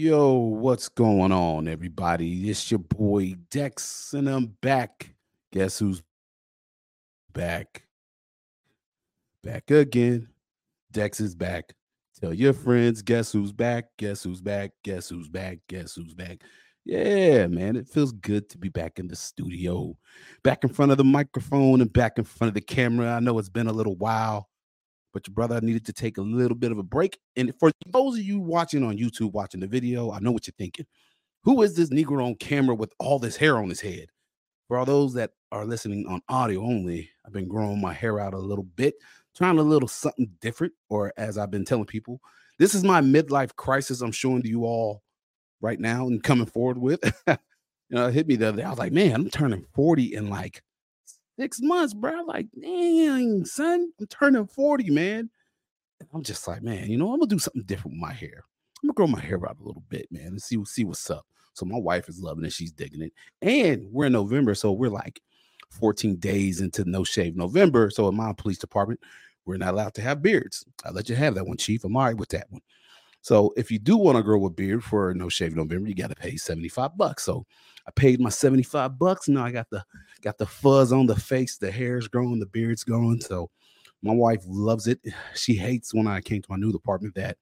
Yo, what's going on, everybody? It's your boy Dex, and I'm back. Guess who's back? Back again. Dex is back. Tell your friends, guess who's back? Guess who's back? Guess who's back? Guess who's back? Yeah, man, it feels good to be back in the studio, back in front of the microphone and back in front of the camera. I know it's been a little while, but your brother needed to take a little bit of a break. And for those of you watching on YouTube, watching the video, I know what you're thinking. Who is this Negro on camera with all this hair on his head? For all those that are listening on audio only, I've been growing my hair out a little bit, trying a little something different. Or as I've been telling people, this is my midlife crisis I'm showing to you all right now and coming forward with. you know, it hit me the other day. I was like, man, I'm turning 40 in like six months, bro. Like, dang, son, I'm turning 40, man. And I'm just like, man, you know, I'm gonna do something different with my hair. I'm gonna grow my hair out a little bit, man, and see see what's up. So my wife is loving it, she's digging it, and we're in November, so we're like 14 days into no shave November. So in my police department, we're not allowed to have beards. I let you have that one, chief. I'm all right with that one. So if you do want to grow a beard for no shave November, you got to pay 75 bucks. So I paid my 75 bucks. Now I got the got the fuzz on the face, the hair's growing, the beard's growing. So my wife loves it. She hates when I came to my new apartment that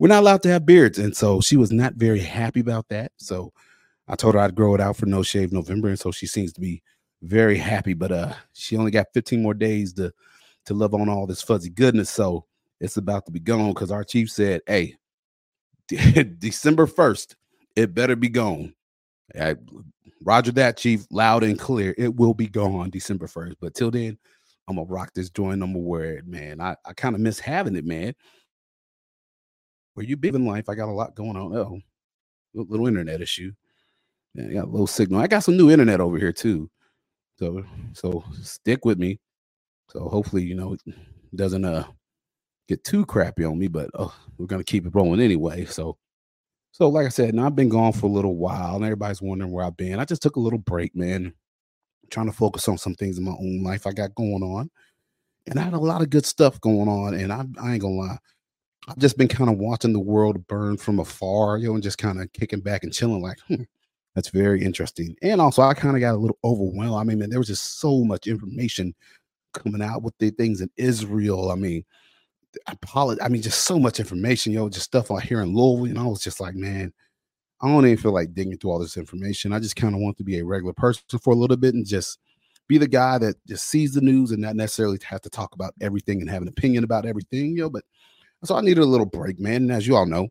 we're not allowed to have beards. And so she was not very happy about that. So I told her I'd grow it out for no shave November. And so she seems to be very happy. But uh she only got 15 more days to to love on all this fuzzy goodness. So it's about to be gone because our chief said, Hey, December 1st, it better be gone. I, Roger that, Chief, loud and clear. It will be gone December 1st. But till then, I'm gonna rock this joint. I'm gonna wear it, man. I, I kind of miss having it, man. Where you been in life, I got a lot going on. Oh, little, internet issue. Yeah, I got a little signal. I got some new internet over here too. So so stick with me. So hopefully, you know, it doesn't uh get too crappy on me, but uh, we're gonna keep it rolling anyway. So so, like I said, now I've been gone for a little while, and everybody's wondering where I've been. I just took a little break, man, trying to focus on some things in my own life I got going on, and I had a lot of good stuff going on. And I, I ain't gonna lie, I've just been kind of watching the world burn from afar, you know, and just kind of kicking back and chilling, like, hmm, that's very interesting. And also, I kind of got a little overwhelmed. I mean, man, there was just so much information coming out with the things in Israel. I mean, Apologize. I mean, just so much information, yo, just stuff out here in Louisville. And I was just like, man, I don't even feel like digging through all this information. I just kind of want to be a regular person for a little bit and just be the guy that just sees the news and not necessarily have to talk about everything and have an opinion about everything, yo. But so I needed a little break, man. And as you all know,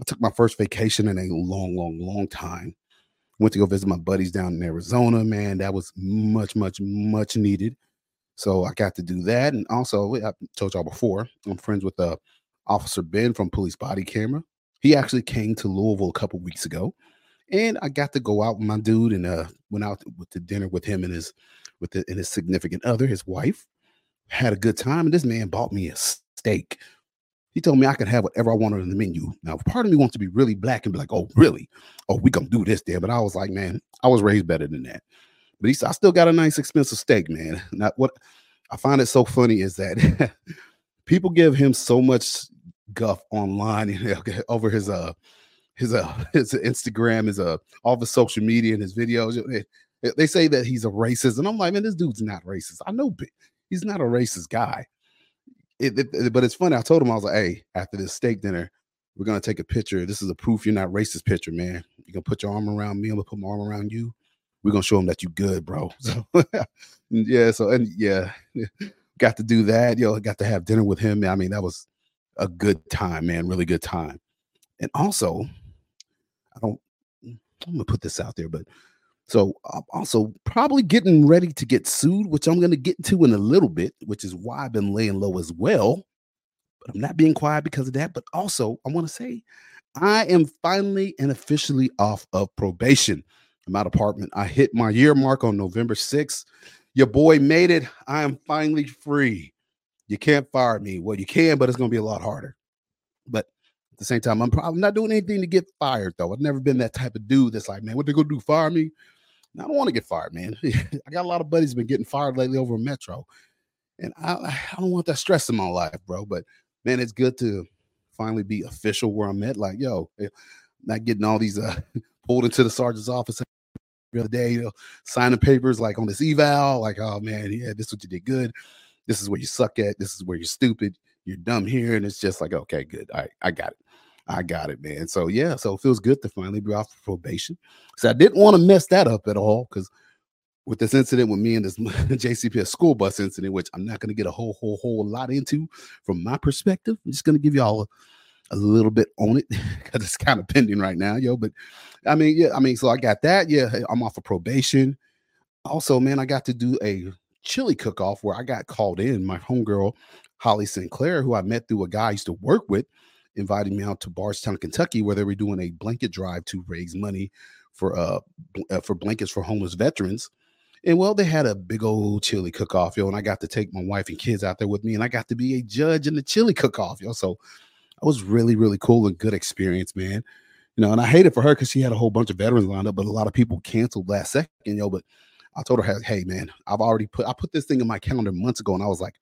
I took my first vacation in a long, long, long time. Went to go visit my buddies down in Arizona, man. That was much, much, much needed. So I got to do that. And also, I told y'all before, I'm friends with uh, Officer Ben from Police Body Camera. He actually came to Louisville a couple weeks ago. And I got to go out with my dude and uh, went out with the dinner with him and his with the, and his significant other, his wife. Had a good time. And this man bought me a steak. He told me I could have whatever I wanted on the menu. Now, part of me wants to be really black and be like, oh, really? Oh, we gonna do this there. But I was like, man, I was raised better than that. But he said, I still got a nice expensive steak, man. Not what I find it so funny is that people give him so much guff online you know, over his uh his uh his Instagram, his uh all the social media and his videos. They, say that he's a racist, and I'm like, man, this dude's not racist. I know he's not a racist guy. It, it, it, but it's funny. I told him I was like, hey, after this steak dinner, we're gonna take a picture. This is a proof you're not racist picture, man. You're gonna put your arm around me. I'm gonna put my arm around you we're gonna show them that you good, bro. So yeah, so and yeah, got to do that. Yo, got to have dinner with him. I mean, that was a good time, man. Really good time. And also, I don't. I'm gonna put this out there, but so I'm also probably getting ready to get sued, which I'm gonna get to in a little bit, which is why I've been laying low as well. But I'm not being quiet because of that. But also, I want to say I am finally and officially off of probation in my department. I hit my year mark on November 6th. Your boy made it. I am finally free. You can't fire me. Well, you can, but it's going to be a lot harder. But at the same time, I'm probably not doing anything to get fired, though. I've never been that type of dude that's like, man, what they going to do? Fire me? I don't want to get fired, man. I got a lot of buddies been getting fired lately over Metro. And I, I don't want that stress in my life, bro. But man, it's good to finally be official where I'm at. Like, yo, eh, not getting all these uh pulled into the sergeant's office the other day, you know, signing papers like on this eval, like, oh man, yeah, this is what you did good. This is where you suck at. This is where you're stupid. You're dumb here. And it's just like, okay, good. All right, I got it. I got it, man. So yeah, so it feels good to finally be off probation. So I didn't want to mess that up at all because with this incident with me and this JCPS school bus incident, which I'm not going to get a whole, whole, whole lot into from my perspective. I'm just going to give y'all a, a little bit on it because it's kind of pending right now, yo. But I mean, yeah, I mean, so I got that. Yeah, I'm off of probation. Also, man, I got to do a chili cook off where I got called in. My homegirl, Holly Sinclair, who I met through a guy I used to work with, invited me out to Bardstown, Kentucky, where they were doing a blanket drive to raise money for uh, uh for blankets for homeless veterans. And well, they had a big old chili cook off, yo. And I got to take my wife and kids out there with me, and I got to be a judge in the chili cook off, yo. So it was really, really cool and good experience, man. You know, and I hate it for her because she had a whole bunch of veterans lined up, but a lot of people canceled last second, yo. But I told her, hey, man, I've already put I put this thing in my calendar months ago, and I was like,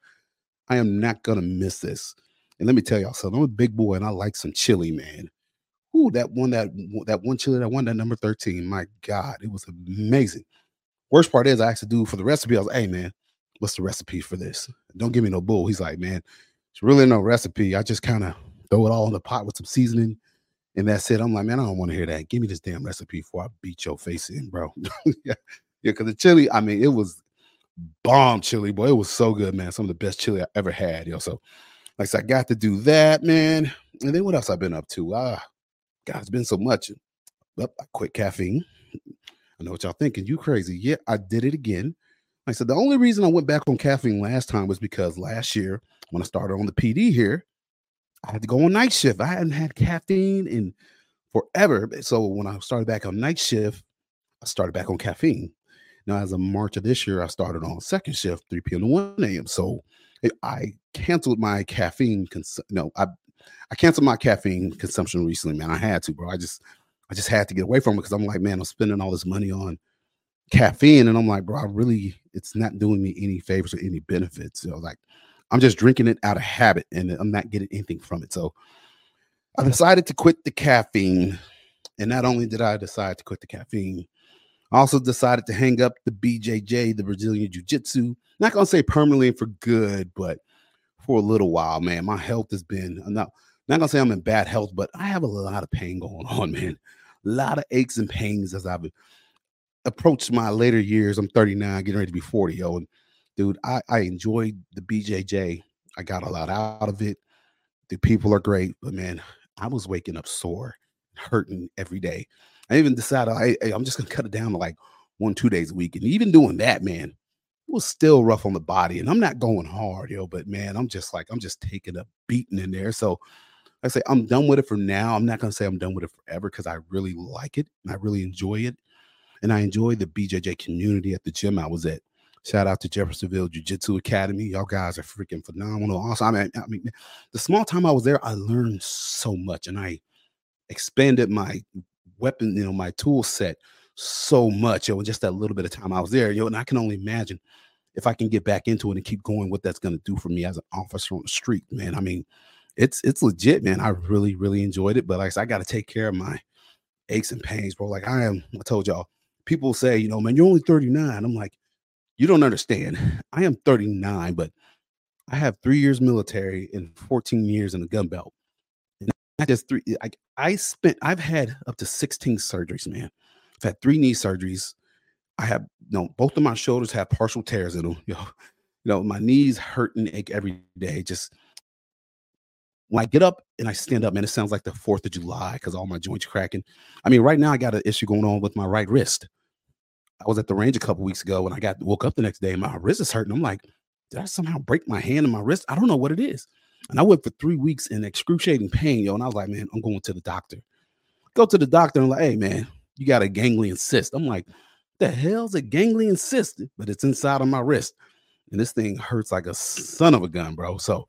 I am not gonna miss this. And let me tell y'all something. I'm a big boy, and I like some chili, man. Ooh, that one, that that one chili, that won that number 13. My God, it was amazing. Worst part is I asked the dude for the recipe. I was hey man, what's the recipe for this? Don't give me no bull. He's like, man, it's really no recipe. I just kind of throw it all in the pot with some seasoning. And that's it. I'm like, man, I don't want to hear that. Give me this damn recipe before I beat your face in, bro. yeah, yeah, because the chili, I mean, it was bomb chili, boy. It was so good, man. Some of the best chili I ever had, yo. So, like said, I got to do that, man. And then what else I've been up to? Ah, God, it's been so much. Up, I quit caffeine. I know what y'all thinking. You crazy. Yeah, I did it again. Like I said, the only reason I went back on caffeine last time was because last year, when I started on the PD here, I had to go on night shift. I hadn't had caffeine in forever. So when I started back on night shift, I started back on caffeine. Now, as of March of this year, I started on second shift, 3 p.m. to 1 a.m. So I canceled my caffeine. Cons- no, I I canceled my caffeine consumption recently, man. I had to, bro. I just I just had to get away from it because I'm like, man, I'm spending all this money on caffeine, and I'm like, bro, I really, it's not doing me any favors or any benefits. So like, I'm just drinking it out of habit, and I'm not getting anything from it. So I decided to quit the caffeine, and not only did I decide to quit the caffeine, I also decided to hang up the BJJ, the Brazilian Jiu Jitsu. Not gonna say permanently for good, but for a little while, man. My health has been I'm not not gonna say I'm in bad health, but I have a lot of pain going on, man. A lot of aches and pains as I've approached my later years. I'm 39, getting ready to be 40, yo. And dude, I, I enjoyed the BJJ. I got a lot out of it. The people are great, but man, I was waking up sore, hurting every day. I even decided I, I'm just gonna cut it down to like one, two days a week. And even doing that, man, it was still rough on the body. And I'm not going hard, yo, but man, I'm just like, I'm just taking a beating in there. So I say I'm done with it for now. I'm not gonna say I'm done with it forever because I really like it and I really enjoy it. And I enjoy the BJJ community at the gym I was at. Shout out to Jeffersonville Jiu Jitsu Academy. Y'all guys are freaking phenomenal. Also, I mean, I mean, the small time I was there, I learned so much and I expanded my weapon, you know, my tool set so much. Yo, in just that little bit of time I was there, yo, and I can only imagine if I can get back into it and keep going, what that's gonna do for me as an officer on the street, man. I mean, it's it's legit, man. I really, really enjoyed it. But like I said, I got to take care of my aches and pains, bro. Like I am, I told y'all, people say, you know, man, you're only 39. I'm like, you don't understand. I am 39, but I have three years military and 14 years in the gun belt. And not just three. Eh, I, I spent, I've had up to 16 surgeries, man. I've had three knee surgeries. I have, you know, both of my shoulders have partial tears in them. Yo, you know, my knees hurt and ache every day. Just when I get up and I stand up, man, it sounds like the 4th of July because all my joints cracking. I mean, right now I got an issue going on with my right wrist. I was at the range a couple weeks ago and I got woke up the next day and my wrist is hurting. I'm like, did I somehow break my hand and my wrist? I don't know what it is. And I went for three weeks in excruciating pain, yo. And I was like, man, I'm going to the doctor. Go to the doctor and like, hey, man, you got a ganglion cyst. I'm like, the hell's a ganglion cyst? But it's inside of my wrist. And this thing hurts like a son of a gun, bro. So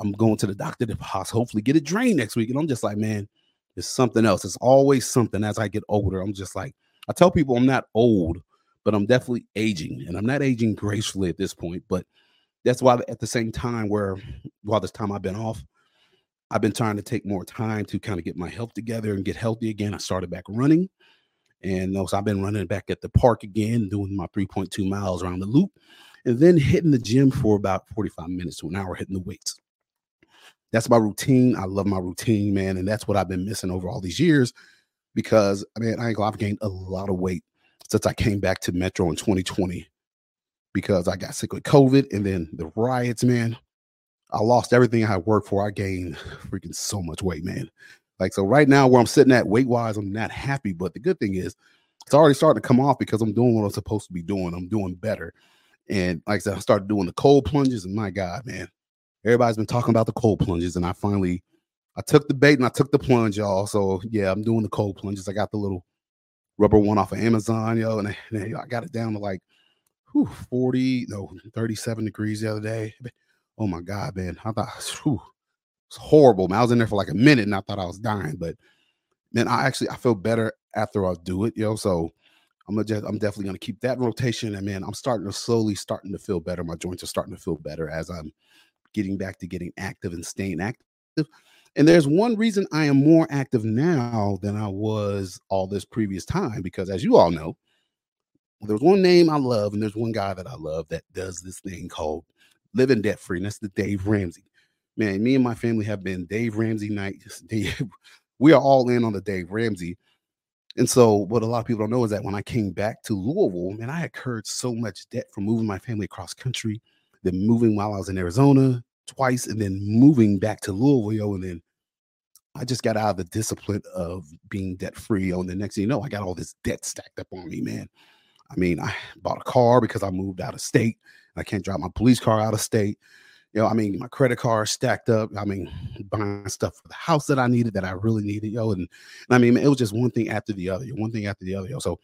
I'm going to the doctor to hopefully get it drained next week. And I'm just like, man, it's something else. It's always something as I get older. I'm just like, I tell people I'm not old, but I'm definitely aging. And I'm not aging gracefully at this point. But that's why at the same time, where while this time I've been off, I've been trying to take more time to kind of get my health together and get healthy again. I started back running. And so I've been running back at the park again, doing my 3.2 miles around the loop, and then hitting the gym for about 45 minutes to an hour, hitting the weights. That's my routine. I love my routine, man. And that's what I've been missing over all these years because I mean, I ain't gonna, I've gained a lot of weight since I came back to Metro in 2020 because I got sick with COVID and then the riots, man. I lost everything I worked for. I gained freaking so much weight, man. Like, so right now, where I'm sitting at weight wise, I'm not happy. But the good thing is, it's already starting to come off because I'm doing what I'm supposed to be doing. I'm doing better. And like I said, I started doing the cold plunges, and my God, man, everybody's been talking about the cold plunges. And I finally, I took the bait and I took the plunge, y'all. So yeah, I'm doing the cold plunges. I got the little rubber one off of Amazon, yo, and I, and I got it down to like whew, 40, no, 37 degrees the other day. Oh my God, man. I thought, whew, it's horrible. Man, I was in there for like a minute and I thought I was dying, but man, I actually I feel better after I do it, yo. So I'm gonna just I'm definitely gonna keep that rotation. And man, I'm starting to slowly starting to feel better. My joints are starting to feel better as I'm getting back to getting active and staying active. And there's one reason I am more active now than I was all this previous time, because as you all know, there's one name I love, and there's one guy that I love that does this thing called living debt free, and that's the Dave Ramsey man, me and my family have been Dave Ramsey night. We are all in on the Dave Ramsey. And so, what a lot of people don't know is that when I came back to Louisville, man, I incurred so much debt from moving my family across country, then moving while I was in Arizona twice, and then moving back to Louisville. And then I just got out of the discipline of being debt free. On the next thing you know, I got all this debt stacked up on me, man. I mean, I bought a car because I moved out of state. I can't drive my police car out of state you know, I mean, my credit card stacked up. I mean, buying stuff for the house that I needed that I really needed, yo. And, and I mean, it was just one thing after the other, one thing after the other, yo. So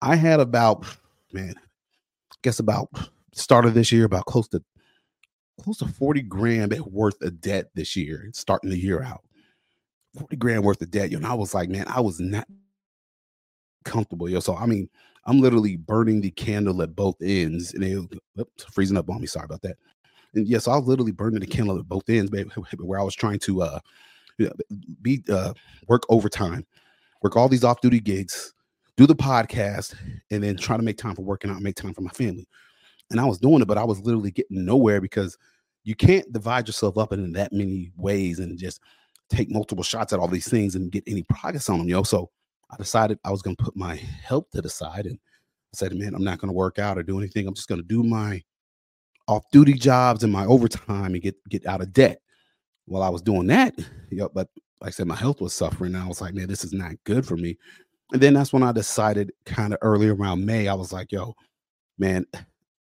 I had about, man, I guess about start of this year, about close to close to 40 grand worth of debt this year, starting the year out. 40 grand worth of debt, yo. And I was like, man, I was not comfortable, yo. So I mean, I'm literally burning the candle at both ends, and it, freezing up on me. Sorry about that and yes, I was literally burning the candle at both ends, baby, where I was trying to uh be uh work overtime, work all these off-duty gigs, do the podcast, and then try to make time for working out, make time for my family. And I was doing it, but I was literally getting nowhere because you can't divide yourself up in that many ways and just take multiple shots at all these things and get any progress on them, know. So I decided I was gonna put my health to the side and I said, man, I'm not gonna work out or do anything. I'm just gonna do my off duty jobs and my overtime and get get out of debt. While I was doing that, know, but like I said, my health was suffering. And I was like, man, this is not good for me. And then that's when I decided kind of early around May, I was like, yo, man,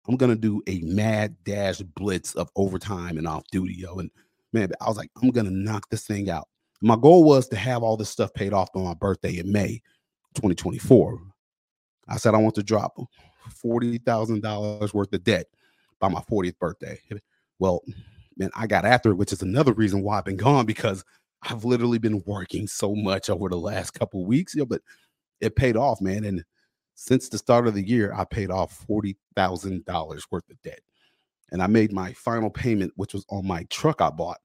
I'm gonna do a mad dash blitz of overtime and off duty, yo. And man, I was like, I'm gonna knock this thing out. My goal was to have all this stuff paid off on my birthday in May 2024. I said I want to drop forty thousand dollars worth of debt by my 40th birthday. Well, man, I got after it, which is another reason why I've been gone because I've literally been working so much over the last couple weeks. Yeah, but it paid off, man. And since the start of the year, I paid off forty thousand dollars worth of debt, and I made my final payment, which was on my truck I bought.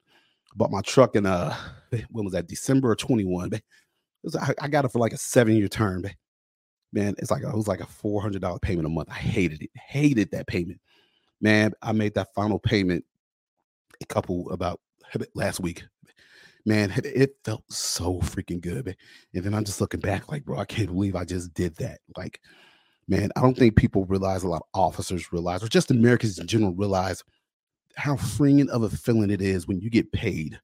I bought my truck in uh, when was that? December of twenty one. I got it for like a seven year term. Man, it's like a, it was like a four hundred dollar payment a month. I hated it. Hated that payment man, I made that final payment a couple about last week. Man, it felt so freaking good. And then I'm just looking back, like, bro, I can't believe I just did that. Like, man, I don't think people realize a lot of officers realize, or just Americans in general realize how freeing of a feeling it is when you get paid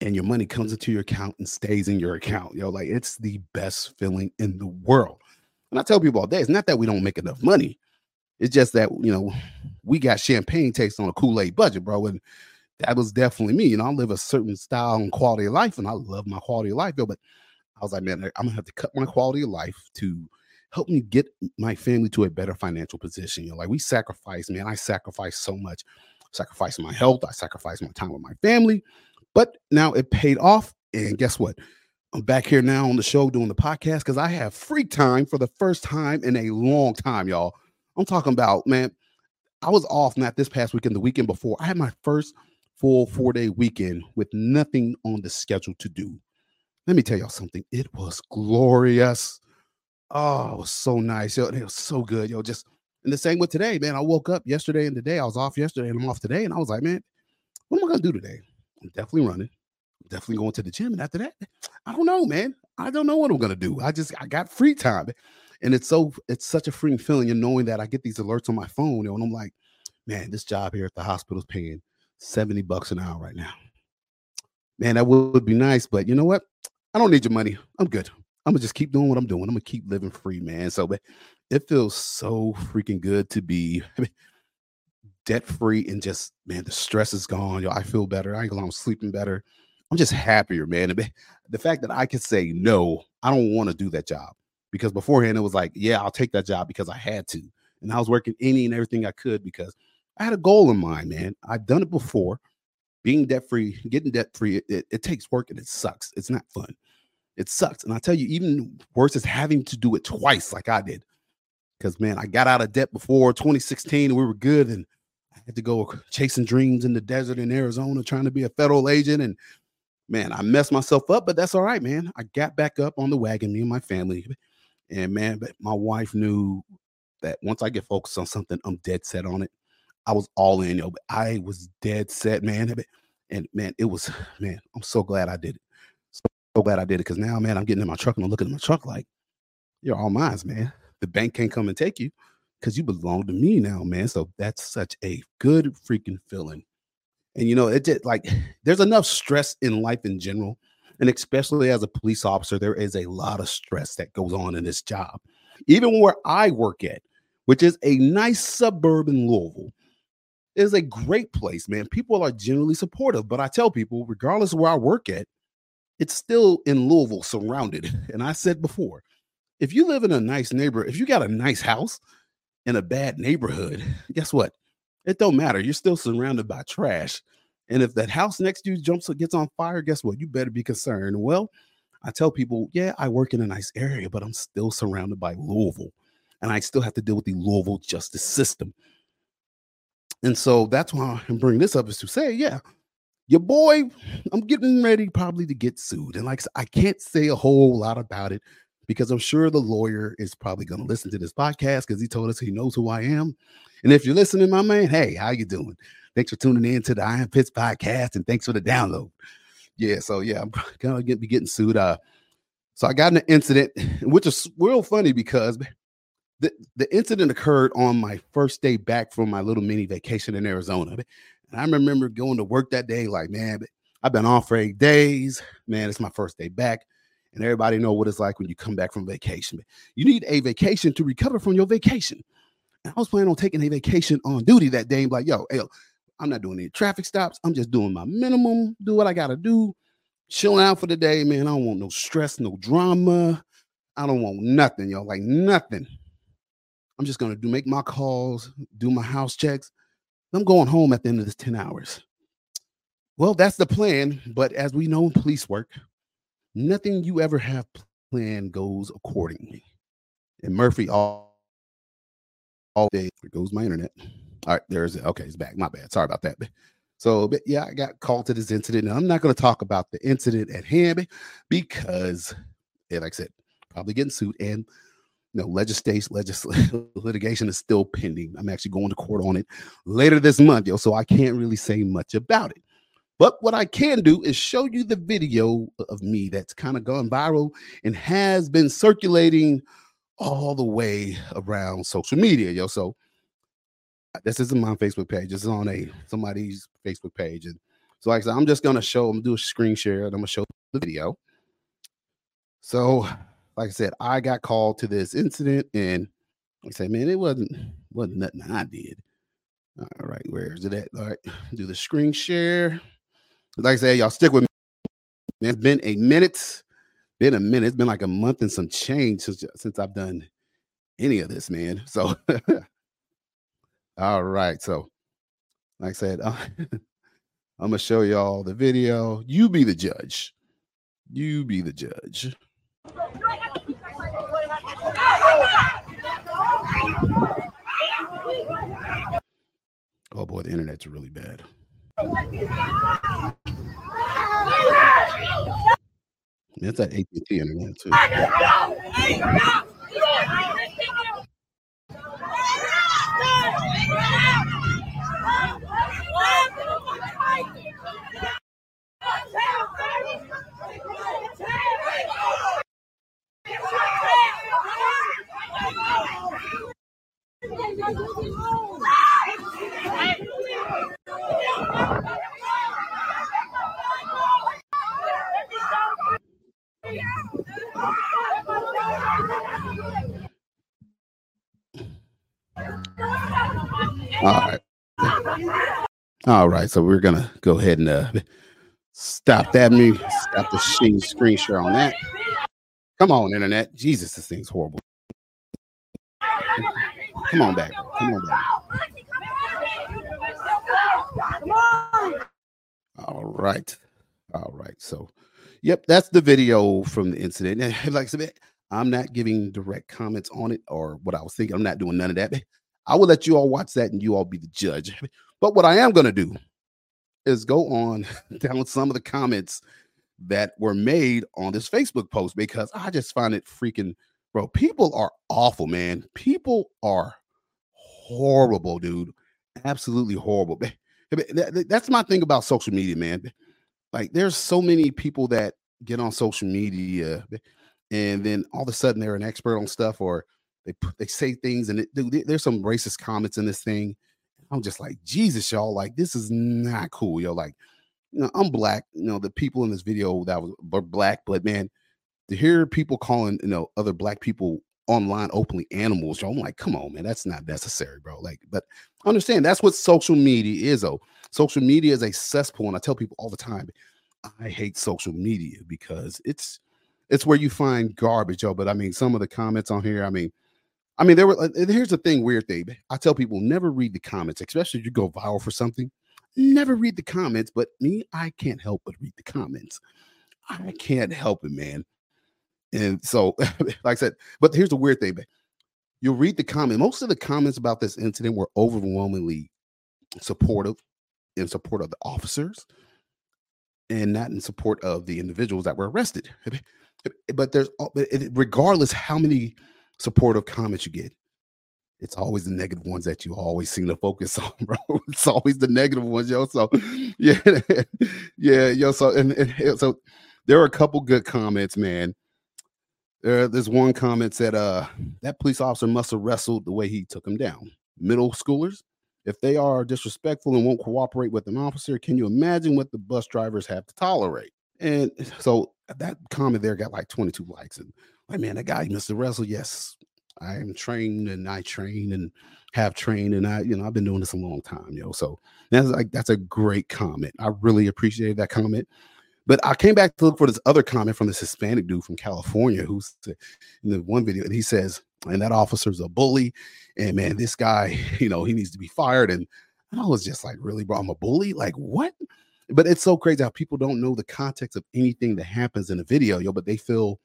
and your money comes into your account and stays in your account. Know, like it's the best feeling in the world. And I tell people all day, it's not that we don't make enough money. It's just that you know we got champagne taste on a Kool Aid budget, bro, and that was definitely me. You know, I live a certain style and quality of life, and I love my quality of life, yo. But I was like, man, I'm gonna have to cut my quality of life to help me get my family to a better financial position. You know, like we sacrifice, man. I sacrifice so much. Sacrifice my health. I sacrifice my time with my family. But now it paid off. And guess what? I'm back here now on the show doing the podcast because I have free time for the first time in a long time, y'all. I'm talking about, man, I was off not this past weekend, the weekend before. I had my first full four day weekend with nothing on the schedule to do. Let me tell y'all something. It was glorious. Oh, it was so nice. Yo, it was so good. Yo, just and the same with today, man. I woke up yesterday and today. I was off yesterday and I'm off today. And I was like, man, what am I gonna do today? I'm definitely running. I'm definitely going to the gym. And after that, I don't know, man. I don't know what I'm gonna do. I just I got free time. And it's so it's such a freeing feeling and knowing that I get these alerts on my phone, you and I'm like, man, this job here at the hospital is paying 70 bucks an hour right now. Man, that would be nice, but you know what? I don't need your money. I'm good. I'm gonna just keep doing what I'm doing. I'm gonna keep living free, man. So it feels so freaking good to be debt free and just man, the stress is gone. Yo, I feel better. I I'm sleeping better. I'm just happier, man. The fact that I could say no, I don't want to do that job because beforehand it was like, yeah, I'll take that job because I had to, and I was working any and everything I could because I had a goal in mind, man. I've done it before. Being debt free, getting debt free, it, it, it takes work and it sucks. It's not fun. It sucks. And I tell you, even worse is having to do it twice, like I did. Because man, I got out of debt before 2016 and we were good. And I had to go chasing dreams in the desert in Arizona, trying to be a federal agent. And man, I messed myself up, but that's all right, man. I got back up on the wagon, me and my family. And man, but my wife knew that once I get focused on something, I'm dead set on it. I was all in, yo. I was dead set, man. And man, it was, man, I'm so glad I did it. So, glad I did it because now, man, I'm getting in my truck and I'm looking at my truck like, you're all mine, man. The bank can't come and take you because you belong to me now, man. So that's such a good freaking feeling. And you know, it just like there's enough stress in life in general. And especially as a police officer, there is a lot of stress that goes on in this job. Even where I work at, which is a nice suburb in Louisville, is a great place, man. People are generally supportive, but I tell people, regardless of where I work at, it's still in Louisville, surrounded. And I said before, if you live in a nice neighborhood, if you got a nice house in a bad neighborhood, guess what? It don't matter. You're still surrounded by trash. And if that house next to you jumps or gets on fire, guess what? You better be concerned. Well, I tell people, yeah, I work in a nice area, but I'm still surrounded by Louisville. And I still have to deal with the Louisville justice system. And so that's why I'm bringing this up is to say, yeah, your boy, I'm getting ready probably to get sued. And like I can't say a whole lot about it because I'm sure the lawyer is probably going to listen to this podcast because he told us he knows who I am. And if you're listening, my man, hey, how you doing? Thanks for tuning in to the Iron Pits podcast and thanks for the download. Yeah, so yeah, I'm gonna get, be getting sued. Uh, so I got an incident, which is real funny because the, the incident occurred on my first day back from my little mini vacation in Arizona. And I remember going to work that day, like, man, I've been off for eight days. Man, it's my first day back. And everybody know what it's like when you come back from vacation. You need a vacation to recover from your vacation. And I was planning on taking a vacation on duty that day. like, yo, hey, I'm not doing any traffic stops. I'm just doing my minimum, do what I gotta do, chilling out for the day, man. I don't want no stress, no drama. I don't want nothing, yo, like nothing. I'm just gonna do make my calls, do my house checks. I'm going home at the end of this 10 hours. Well, that's the plan, but as we know in police work, nothing you ever have planned goes accordingly. And Murphy all, all day, there goes my internet. All right, there's it. Okay, it's back. My bad. Sorry about that. So, but yeah, I got called to this incident. And I'm not going to talk about the incident at hand because, yeah, like I said, probably getting sued. And know, legislation, legislation, litigation is still pending. I'm actually going to court on it later this month, yo. So I can't really say much about it. But what I can do is show you the video of me that's kind of gone viral and has been circulating all the way around social media, yo. So uh, this isn't my Facebook page. This is on a somebody's Facebook page. And so like I said, I'm just gonna show, I'm gonna do a screen share and I'm gonna show the video. So, like I said, I got called to this incident and I said, man, it wasn't wasn't nothing I did. All right, where is it at? All right, do the screen share. Like I said, y'all stick with me. Man, It's been a minute. Been a minute. It's been like a month and some change since since I've done any of this, man. So, all right. So, like I said, uh, I'm gonna show y'all the video. You be the judge. You be the judge. Oh boy, the internet's really bad. It's at AT&T internet too. All right. All right. So we're gonna go ahead and uh, stop that. Me stop the screen share on that. Come on, internet. Jesus, this thing's horrible. Come on back. Come on back. All right. All right. So, yep, that's the video from the incident. And like I said, I'm not giving direct comments on it or what I was thinking. I'm not doing none of that. I will let you all watch that and you all be the judge. But what I am going to do is go on down with some of the comments that were made on this Facebook post because I just find it freaking, bro. People are awful, man. People are horrible, dude. Absolutely horrible. That- that- That's my thing about social media, man. Like, there's so many people that get on social media and then all of a sudden they're an expert on stuff or they they say things and it, dude, there's some racist comments in this thing. I'm just like, Jesus, y'all, like this is not cool, yo. Like, you know, I'm black. You know, the people in this video that was were black, but man, to hear people calling you know other black people online openly animals, yo, I'm like, come on, man, that's not necessary, bro. Like, but understand that's what social media is, though. Social media is a cesspool, and I tell people all the time, I hate social media because it's it's where you find garbage, yo. But I mean, some of the comments on here, I mean, I mean, there were. uh, Here's the thing, weird thing. I tell people never read the comments, especially if you go viral for something. Never read the comments, but me, I can't help but read the comments. I can't help it, man. And so, like I said, but here's the weird thing, man. You'll read the comment. Most of the comments about this incident were overwhelmingly supportive in support of the officers and not in support of the individuals that were arrested. But there's regardless how many supportive comments you get, it's always the negative ones that you always seem to focus on, bro. It's always the negative ones, yo. So yeah, yeah, yo. So and, and so there are a couple good comments, man. There, there's one comment said, uh, that police officer must have wrestled the way he took him down. Middle schoolers, if they are disrespectful and won't cooperate with an officer, can you imagine what the bus drivers have to tolerate? And so that comment there got like 22 likes. And like, man, that guy must have wrestled. Yes, I am trained and I train and have trained and I, you know, I've been doing this a long time, yo. So that's like that's a great comment. I really appreciated that comment. But I came back to look for this other comment from this Hispanic dude from California who's in the one video, and he says, and that officer's a bully. And man, this guy, you know, he needs to be fired. And I was just like, really, bro, I'm a bully? Like, what? But it's so crazy how people don't know the context of anything that happens in a video, yo, but they feel,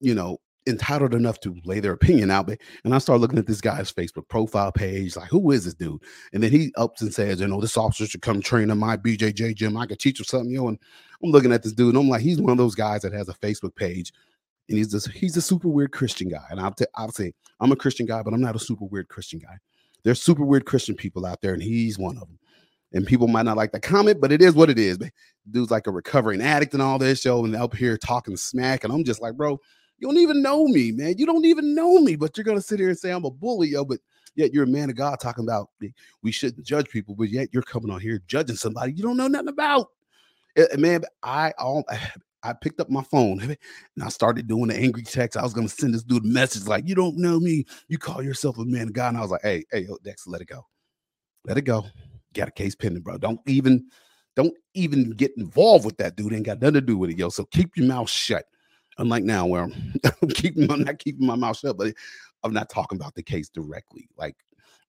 you know, entitled enough to lay their opinion out. But and I start looking at this guy's Facebook profile page, like, who is this dude? And then he ups and says, you know, this officer should come train in my BJJ gym. I could teach him something, yo. And I'm looking at this dude, and I'm like, he's one of those guys that has a Facebook page, and he's this, he's a super weird Christian guy. And I'll, t- I'll say, I'm a Christian guy, but I'm not a super weird Christian guy. There's super weird Christian people out there, and he's one of them. And people might not like the comment, but it is what it is. Dude's like a recovering addict and all this show, and up here talking smack. And I'm just like, bro, you don't even know me, man. You don't even know me, but you're gonna sit here and say I'm a bully, yo. But yet you're a man of God talking about we shouldn't judge people, but yet you're coming on here judging somebody you don't know nothing about. Eh, man, I all I picked up my phone and I started doing the angry text. I was gonna send this dude a message like, "You don't know me. You call yourself a man of God." And I was like, "Hey, hey, yo, Dex, let it go. Let it go. Got a case pending, bro. Don't even, don't even get involved with that dude. Ain't got nothing to do with it, yo. So keep your mouth shut. Unlike now, where I'm, keeping, I'm not keeping my mouth shut, but I'm not talking about the case directly, like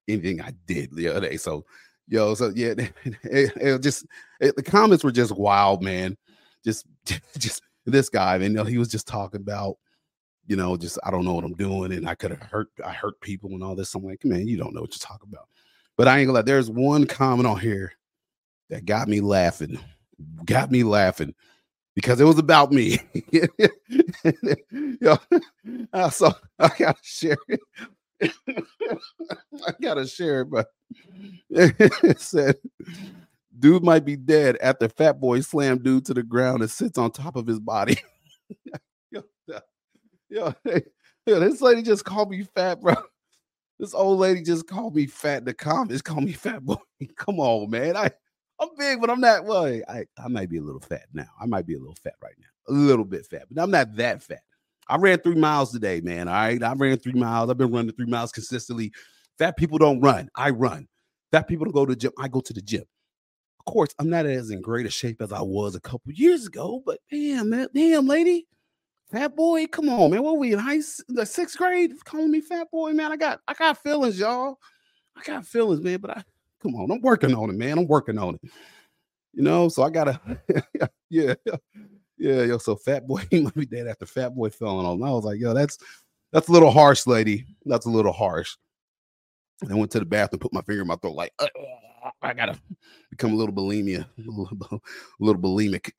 anything I did the other day. So, yo, so yeah, it, it just it, the comments were just wild, man. Just, just this guy, and you know, he was just talking about, you know, just I don't know what I'm doing, and I could have hurt, I hurt people and all this. I'm like, man, you don't know what you're talking about. But I ain't gonna lie. There's one comment on here that got me laughing, got me laughing because it was about me. Yo, uh, so I gotta share it. I gotta share it, but it said, "Dude might be dead after Fat Boy slammed dude to the ground and sits on top of his body." yo, yo, hey, yo, this lady just called me fat, bro. This old lady just called me fat in the comments. Called me fat boy. Come on, man. I I'm big, but I'm not. Well, I I might be a little fat now. I might be a little fat right now, a little bit fat, but I'm not that fat. I ran three miles today, man. All right, I ran three miles. I've been running three miles consistently. Fat people don't run. I run. Fat people don't go to the gym. I go to the gym. Of course, I'm not as in great a shape as I was a couple years ago, but damn, man, damn, lady, fat boy, come on, man. What we in high the sixth grade? Calling me fat boy, man. I got I got feelings, y'all. I got feelings, man. But I come on, I'm working on it, man. I'm working on it. You know, so I gotta, yeah, yeah, yo. So fat boy, he might be dead after fat boy fell on him. I was like, yo, that's that's a little harsh, lady. That's a little harsh. And I went to the bathroom, put my finger in my throat, like "Uh, I gotta become a little bulimia, a little, a little bulimic.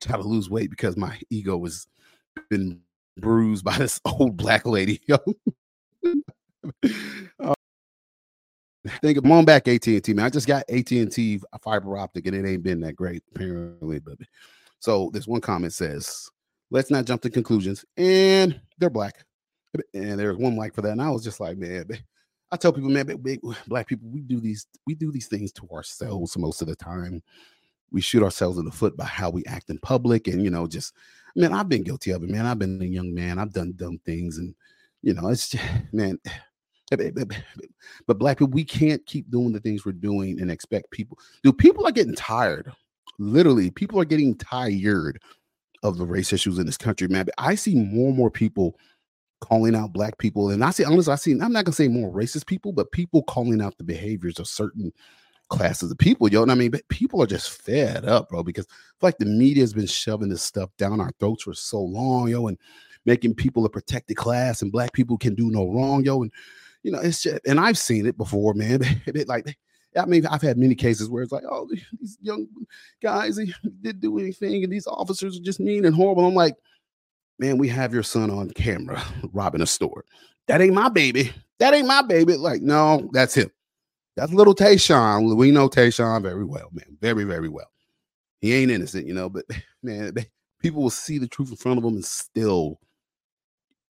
Try to lose weight because my ego has been bruised by this old black lady. Yo. Think come on back AT&T man. I just got AT&T fiber optic and it ain't been that great apparently. But so this one comment says, "Let's not jump to conclusions." And they're black, and there's one like for that. And I was just like, man, I tell people, man, big black people, we do these, we do these things to ourselves most of the time. We shoot ourselves in the foot by how we act in public, and you know, just man, I've been guilty of it, man. I've been a young man. I've done dumb things, and you know, it's just, man. But black people, we can't keep doing the things we're doing and expect people. Dude, people are getting tired. Literally, people are getting tired of the race issues in this country, man. But I see more and more people calling out black people, and I see, honestly, I see. I'm not gonna say more racist people, but people calling out the behaviors of certain classes of people. Yo, what I mean, but people are just fed up, bro, because like the media has been shoving this stuff down our throats for so long, yo, and making people a protected class, and black people can do no wrong, yo, and you know, it's just, and I've seen it before, man. Like, I mean, I've had many cases where it's like, oh, these young guys, they didn't do anything, and these officers are just mean and horrible. I'm like, man, we have your son on camera robbing a store. That ain't my baby. That ain't my baby. Like, no, that's him. That's little Tayshawn. We know Tayshawn very well, man. Very, very well. He ain't innocent, you know, but man, people will see the truth in front of them and still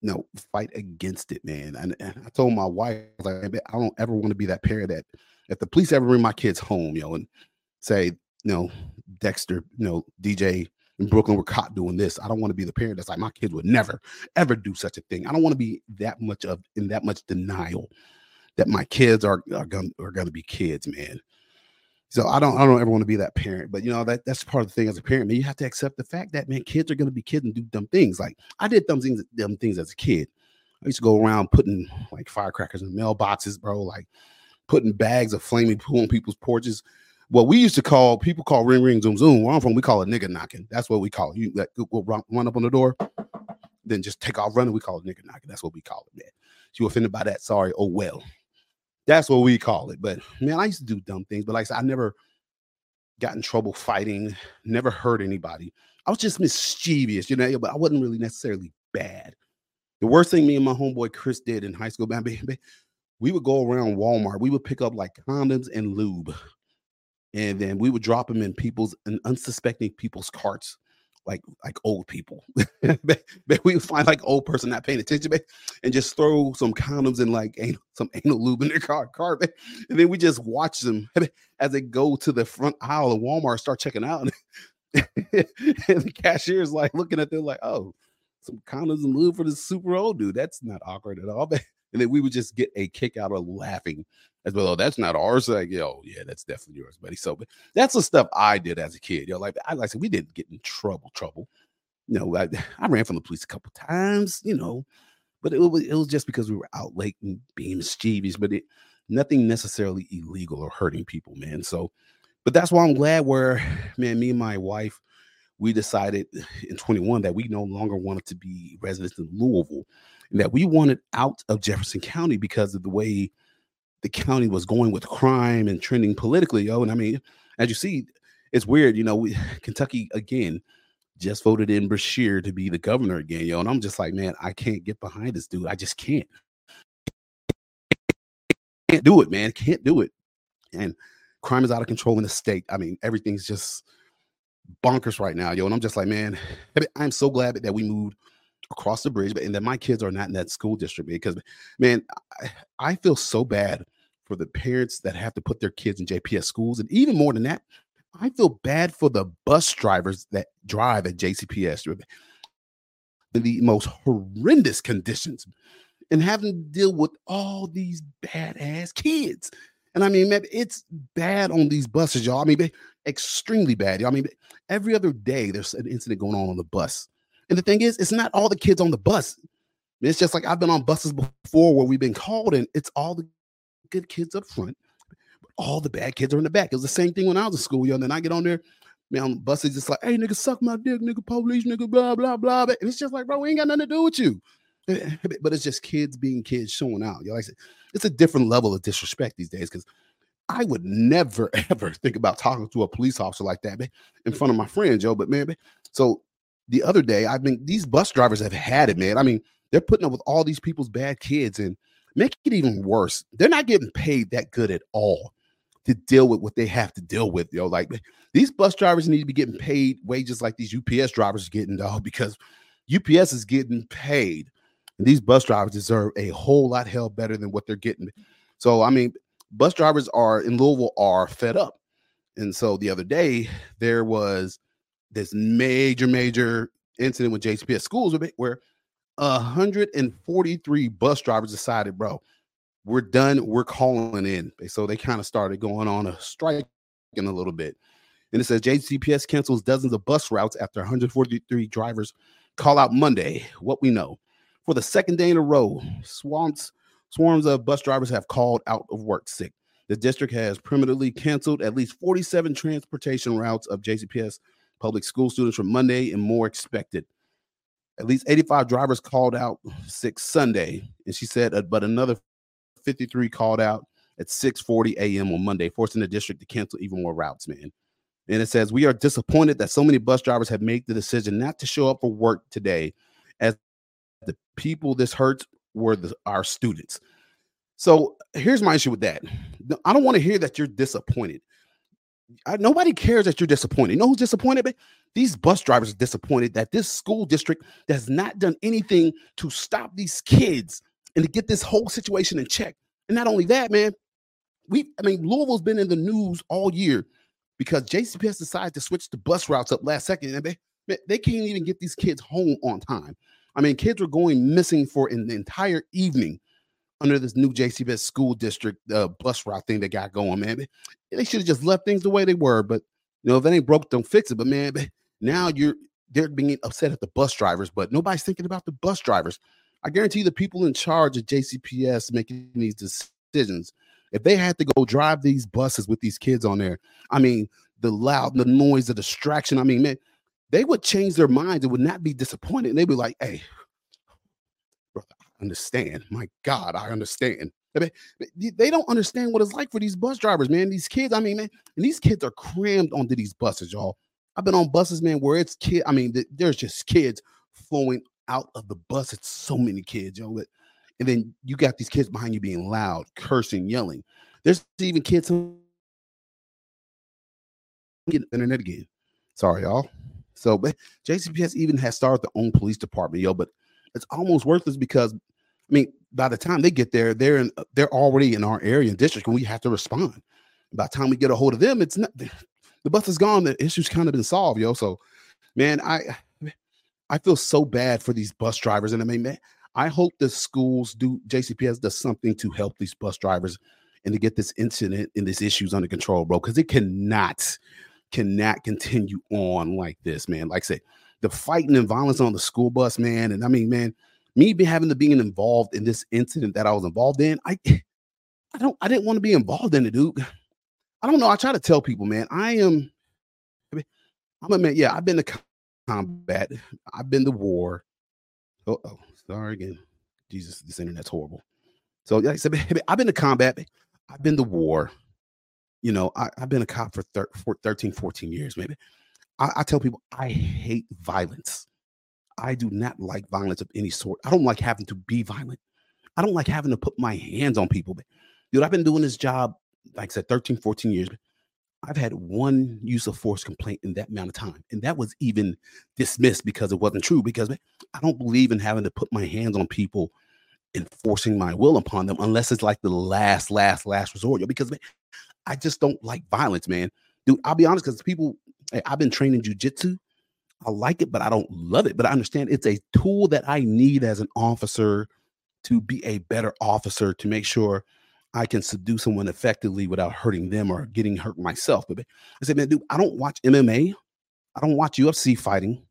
know, fight against it, man. And, and I told my wife, I like, "Man, I don't ever want to be that parent that if the police ever bring my kids home, you know, and say, you know, Dexter, you know, DJ in Brooklyn were caught doing this. I don't want to be the parent that's like, my kids would never, ever do such a thing. I don't want to be that much of in that much denial that my kids are are going are to be kids, man. So I don't I don't ever want to be that parent, but you know that that's part of the thing as a parent, man. You have to accept the fact that man, kids are to be kids and do dumb things. Like I did dumb things, dumb things as a kid. I used to go around putting like firecrackers in mailboxes, bro. Like putting bags of flaming poo on people's porches. What we used to call people call ring ring zoom zoom. Where I'm from, we call it nigga knocking. That's what we call it. You like go, run, run up on the door, then just take off running. We call it nigga knocking. That's what we call it, man. You offended by that, sorry. Oh well. That's what we call it. But mm-hmm. man, I used to do dumb things. But like I said, I never got in trouble fighting, never hurt anybody. I was just mischievous, you know, but I wasn't really necessarily bad. The worst thing me and my homeboy Chris did in high school, man, we would go around Walmart. We would pick up like condoms and lube, and then we would drop them in people's and unsuspecting people's carts, like like old people. But- we would find like old person not paying attention, man, and just throw some condoms and like anal, some anal lube in their car, car, man. and then we just watch them as they go to the front aisle of Walmart, start checking out, and the cashier's like looking at them like, oh some condoms and lube for this super old dude. That's not awkward at all. And then we would just get a kick out of laughing as well. Oh, that's not ours. Like, yo, yeah, that's definitely yours, buddy. So but that's the stuff I did as a kid. Yo, like I like I said, we didn't get in trouble, trouble. You know, I, I ran from the police a couple times, you know, but it was it was just because we were out late and being mischievous, but it nothing necessarily illegal or hurting people, man. So, but that's why I'm glad where, man, me and my wife, we decided in 21 that we no longer wanted to be residents in Louisville that we wanted out of Jefferson County because of the way the county was going with crime and trending politically, yo. And I mean, as you see, it's weird, you know, we, Kentucky again just voted in Beshear to be the governor again, yo. And I'm just like, man, I can't get behind this dude. I just can't. Can't do it, man. Can't do it. And crime is out of control in the state. I mean, everything's just bonkers right now, yo. And I'm just like, man, I'm so glad that we moved across the bridge, but and that my kids are not in that school district because, man, I, I feel so bad for the parents that have to put their kids in JPS schools, and even more than that, I feel bad for the bus drivers that drive at JCPS in the most horrendous conditions and having to deal with all these badass kids. And I mean, man, it's bad on these buses, y'all. I mean, extremely bad. Y'all. I mean, every other day there's an incident going on on the bus. And the thing is, it's not all the kids on the bus. It's just like I've been on buses before where we've been called, and it's all the good kids up front, but all the bad kids are in the back. It was the same thing when I was in school, yo. And then I get on there, man, on the bus is just like, hey, nigga, suck my dick, nigga, police, nigga, blah, blah, blah. And it's just like, bro, we ain't got nothing to do with you. But it's just kids being kids showing out. Yo, like I said, it's a different level of disrespect these days because I would never ever think about talking to a police officer like that man, in front of my friends, yo. But man, man, so the other day, I mean, these bus drivers have had it, man. I mean, they're putting up with all these people's bad kids and make it even worse. They're not getting paid that good at all to deal with what they have to deal with, yo. Like these bus drivers need to be getting paid wages like these UPS drivers getting, dog, because UPS is getting paid. And these bus drivers deserve a whole lot hell better than what they're getting. So, I mean, bus drivers are in Louisville are fed up. And so the other day there was this major, major incident with JCPS schools where 143 bus drivers decided, bro, we're done. We're calling in. So they kind of started going on a strike in a little bit. And it says JCPS cancels dozens of bus routes after 143 drivers call out Monday. What we know. For the second day in a row, swamps, swarms of bus drivers have called out of work sick. The district has permanently canceled at least 47 transportation routes of JCPS public school students from Monday and more expected. At least 85 drivers called out sick Sunday, and she said, uh, but another 53 called out at 6:40 a.m. on Monday, forcing the district to cancel even more routes, man. And it says, We are disappointed that so many bus drivers have made the decision not to show up for work today, as the people this hurts were the, our students. So here's my issue with that. I don't want to hear that you're disappointed. I, nobody cares that you're disappointed. You know who's disappointed? But these bus drivers are disappointed that this school district has not done anything to stop these kids and to get this whole situation in check. And not only that, man, we I mean Louisville's been in the news all year because JCPS decided to switch the bus routes up last second, and they they can't even get these kids home on time. I mean, kids were going missing for an entire evening under this new JCPS school district uh, bus route thing they got going, man. They should have just left things the way they were. But you know, if it ain't broke, don't fix it. But man, now you're they're being upset at the bus drivers, but nobody's thinking about the bus drivers. I guarantee the people in charge of JCPS making these decisions, if they had to go drive these buses with these kids on there, I mean, the loud, the noise, the distraction. I mean, man, they would change their minds and would not be disappointed. They'd be like, hey, understand. My God, I understand. They don't understand what it's like for these bus drivers, man. These kids, I mean, man, and these kids are crammed onto these buses, y'all. I've been on buses, man, where it's kid. I mean, there's just kids flowing out of the bus. It's so many kids, yo. Know, and then you got these kids behind you being loud, cursing, yelling. There's even kids getting internet again. Sorry, y'all. So, but JCPS even has started their own police department, yo. But it's almost worthless because, I mean, by the time they get there, they're in, uh, they're already in our area and district, and we have to respond. By the time we get a hold of them, it's not the bus is gone. The issue's kind of been solved, yo. So, man, I I feel so bad for these bus drivers, and I mean, man, I hope the schools do JCPS does something to help these bus drivers and to get this incident and these issues under control, bro. Because it cannot, cannot continue on like this, man. Like I said, the fighting and violence on the school bus, man. And I mean, man, me be having to being involved in this incident that I was involved in, I I don't I didn't want to be involved in it, dude. I don't know. I try to tell people, man, I am I'm a man, yeah, I've been to combat, I've been to war. Oh, oh sorry again. Jesus, this internet's horrible. So like I said, I've been to combat, I've been to war. You know, I, have been a cop for, thir- for 13, 14 years, maybe. I, I tell people I hate violence. I do not like violence of any sort. I don't like having to be violent. I don't like having to put my hands on people. But dude, I've been doing this job, like I said, 13, 14 years. I've had one use of force complaint in that amount of time. And that was even dismissed because it wasn't true. Because I don't believe in having to put my hands on people and forcing my will upon them unless it's like the last, last, last resort. Yo, Because man, I just don't like violence, man. Dude, I'll be honest, because people, I've been training jujitsu. I like it, but I don't love it. But I understand it's a tool that I need as an officer to be a better officer to make sure I can subdue someone effectively without hurting them or getting hurt myself. But I said, man, dude, I don't watch MMA. I don't watch UFC fighting.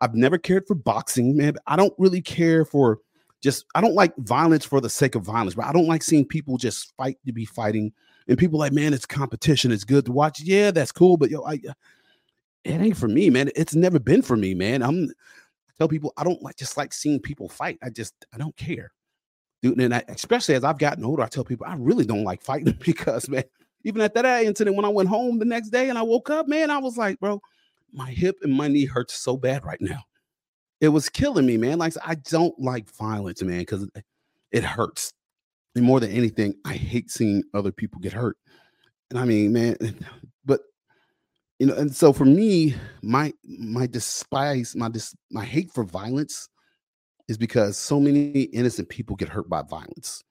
I've never cared for boxing, man. I don't really care for just, I don't like violence for the sake of violence, but I don't like seeing people just fight to be fighting. And people like, man, it's competition. It's good to watch. Yeah, that's cool. But yo, I, uh, it ain't for me, man. It's never been for me, man. I'm tell people I don't like just like seeing people fight. I just I don't care. Dude, and I, especially as I've gotten older, I tell people I really don't like fighting because man, even at that incident when I went home the next day and I woke up, man, I was like, bro, my hip and my knee hurts so bad right now. It was killing me, man. Like I don't like violence, man, because it hurts. And more than anything, I hate seeing other people get hurt. And I mean, man, but you know and so for me my my despise my dis, my hate for violence is because so many innocent people get hurt by violence.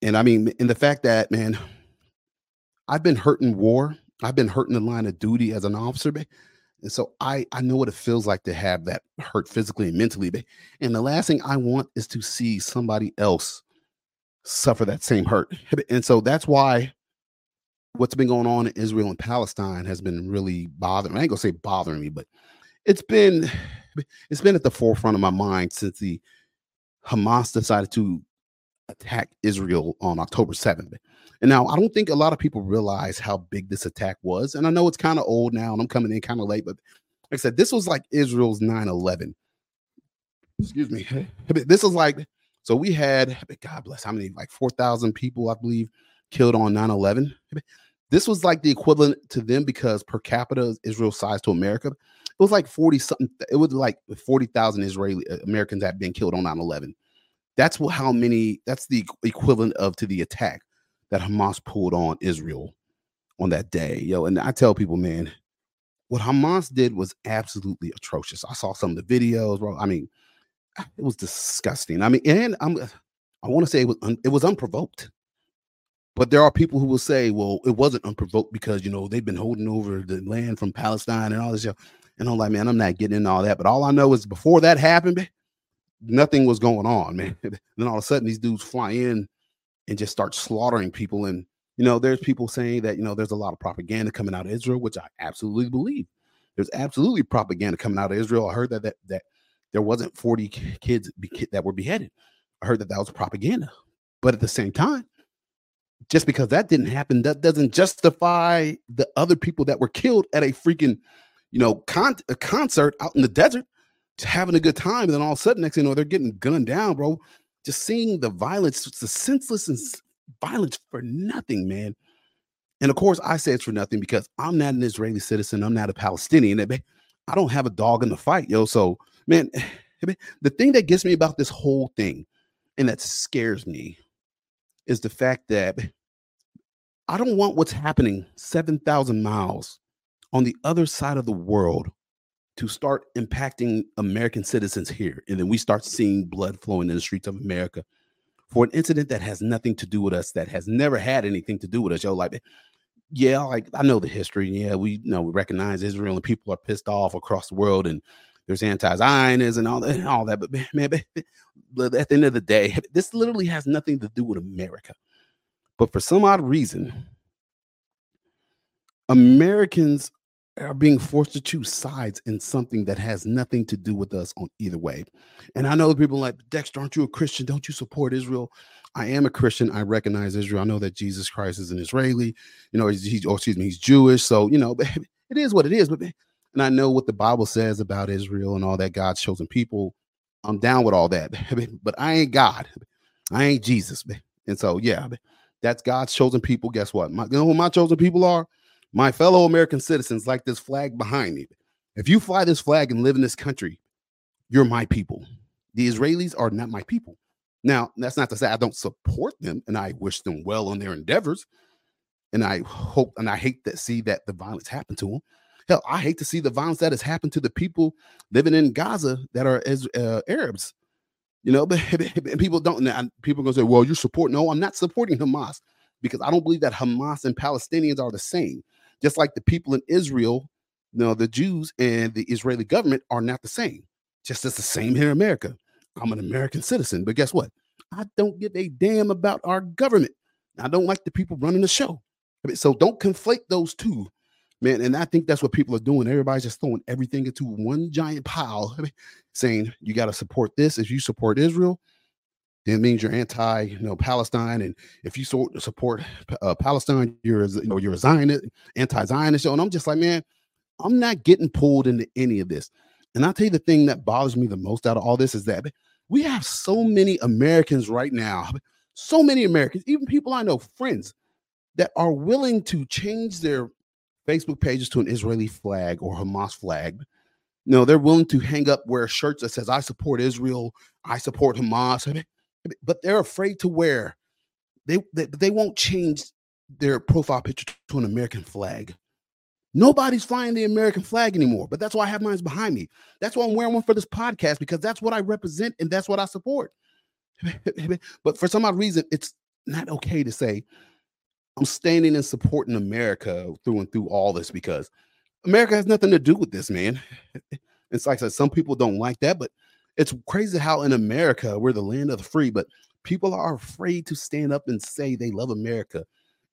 And i mean in the fact that man i've been hurt in war i've been hurt in the line of duty as an officer and so i i know what it feels like to have that hurt physically and mentally and the last thing i want is to see somebody else suffer that same hurt and so that's why what's been going on in Israel and Palestine has been really bothering. I ain't gonna say bothering me, but it's been it's been at the forefront of my mind since the Hamas decided to attack Israel on October 7th. And now I don't think a lot of people realize how big this attack was. And I know it's kind of old now and I'm coming in kind of late, but like I said, this was like Israel's 9 11. Excuse me. This was like, so we had, God bless, how many, like 4,000 people, I believe, killed on 9 11. This was like the equivalent to them because per capita Israel size to America. It was like 40 something. It was like 40,000 Israeli uh, Americans that been killed on 9 11. That's what, how many, that's the equivalent of to the attack that Hamas pulled on Israel on that day. Yo, and I tell people, man, what Hamas did was absolutely atrocious. I saw some of the videos, bro. I mean, it was disgusting. I mean, and I'm I want to say it was un, it was unprovoked. But there are people who will say, well, it wasn't unprovoked because, you know, they've been holding over the land from Palestine and all this stuff. And I'm like, man, I'm not getting into all that. But all I know is before that happened, nothing was going on, man. then all of a sudden, these dudes fly in and just start slaughtering people. And, you know, there's people saying that, you know, there's a lot of propaganda coming out of Israel, which I absolutely believe. There's absolutely propaganda coming out of Israel. I heard that that, that there wasn't 40 kids that were beheaded. I heard that that was propaganda. But at the same time, just because that didn't happen, that doesn't justify the other people that were killed at a freaking, you know, con- a concert out in the desert, having a good time. And then all of a sudden, next thing you know, they're getting gunned down, bro. Just seeing the violence, the senseless and violence for nothing, man. And of course, I say it's for nothing because I'm not an Israeli citizen. I'm not a Palestinian. Eh, I don't have a dog in the fight, yo. So, man, the thing that gets me about this whole thing and that scares me is the fact that I don't want what's happening 7,000 miles on the other side of the world to start impacting American citizens here. And then we start seeing blood flowing in the streets of America for an incident that has nothing to do with us, that has never had anything to do with us. Yo, like, yeah, like I know the history. Yeah, we you know we recognize Israel and people are pissed off across the world. And there's anti-Zionists and all that, and all that. But man, but at the end of the day, this literally has nothing to do with America. But for some odd reason, Americans are being forced to choose sides in something that has nothing to do with us on either way. And I know people like Dexter, aren't you a Christian? Don't you support Israel? I am a Christian. I recognize Israel. I know that Jesus Christ is an Israeli. You know, he's, he's or excuse me, he's Jewish. So you know, it is what it is. But and I know what the Bible says about Israel and all that God's chosen people. I'm down with all that, but I ain't God. I ain't Jesus. And so yeah, that's God's chosen people. Guess what? My, you know who my chosen people are? My fellow American citizens, like this flag behind me. If you fly this flag and live in this country, you're my people. The Israelis are not my people. Now, that's not to say I don't support them and I wish them well on their endeavors. And I hope and I hate to see that the violence happen to them. Hell, I hate to see the violence that has happened to the people living in Gaza that are as uh, Arabs. You know, but people don't. People are gonna say, "Well, you support." No, I'm not supporting Hamas because I don't believe that Hamas and Palestinians are the same. Just like the people in Israel, you know, the Jews and the Israeli government are not the same. Just as the same here in America. I'm an American citizen, but guess what? I don't give a damn about our government. I don't like the people running the show. So don't conflate those two, man. And I think that's what people are doing. Everybody's just throwing everything into one giant pile, saying you got to support this. If you support Israel, then it means you're anti, you know, Palestine. And if you support uh, Palestine, you're, you know, you're a Zionist, anti-Zionist. And I'm just like, man, I'm not getting pulled into any of this. And I'll tell you the thing that bothers me the most out of all this is that we have so many Americans right now, so many Americans, even people I know, friends, that are willing to change their Facebook pages to an Israeli flag or Hamas flag. No, they're willing to hang up wear shirts that says "I support Israel," "I support Hamas," but they're afraid to wear. They they, they won't change their profile picture to an American flag. Nobody's flying the American flag anymore, but that's why I have mine behind me. That's why I'm wearing one for this podcast because that's what I represent and that's what I support. but for some odd reason, it's not okay to say I'm standing and supporting America through and through all this because America has nothing to do with this, man. It's like I said, some people don't like that, but it's crazy how in America we're the land of the free, but people are afraid to stand up and say they love America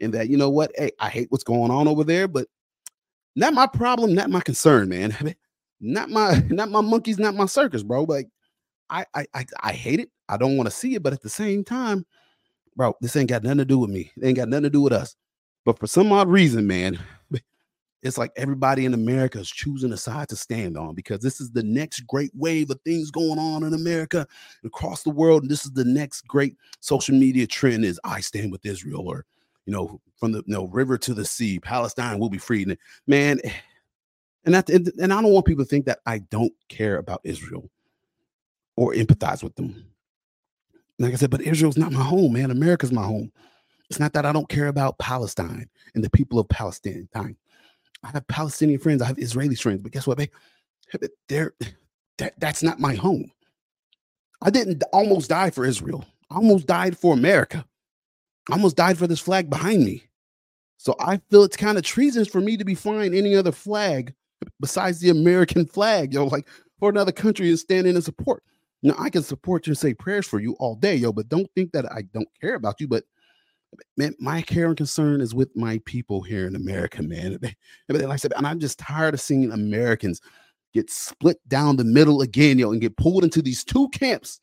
and that you know what, hey, I hate what's going on over there, but not my problem, not my concern, man. Not my not my monkeys, not my circus, bro. Like I I I, I hate it. I don't want to see it, but at the same time, bro, this ain't got nothing to do with me. It ain't got nothing to do with us. But for some odd reason, man, it's like everybody in America is choosing a side to stand on because this is the next great wave of things going on in America across the world. And this is the next great social media trend is I stand with Israel or you know, from the you know, river to the sea, Palestine will be free. Man, and that and I don't want people to think that I don't care about Israel or empathize with them. Like I said, but Israel's not my home, man. America's my home. It's not that I don't care about Palestine and the people of Palestine. I have Palestinian friends, I have Israeli friends, but guess what, babe? They're that, that's not my home. I didn't almost die for Israel. I almost died for America. I almost died for this flag behind me. So I feel it's kind of treasonous for me to be flying any other flag besides the American flag, yo, like for another country and standing in support. Now I can support you and say prayers for you all day, yo, but don't think that I don't care about you. But man, my care and concern is with my people here in America, man. Like I said, and I'm just tired of seeing Americans get split down the middle again, yo, and get pulled into these two camps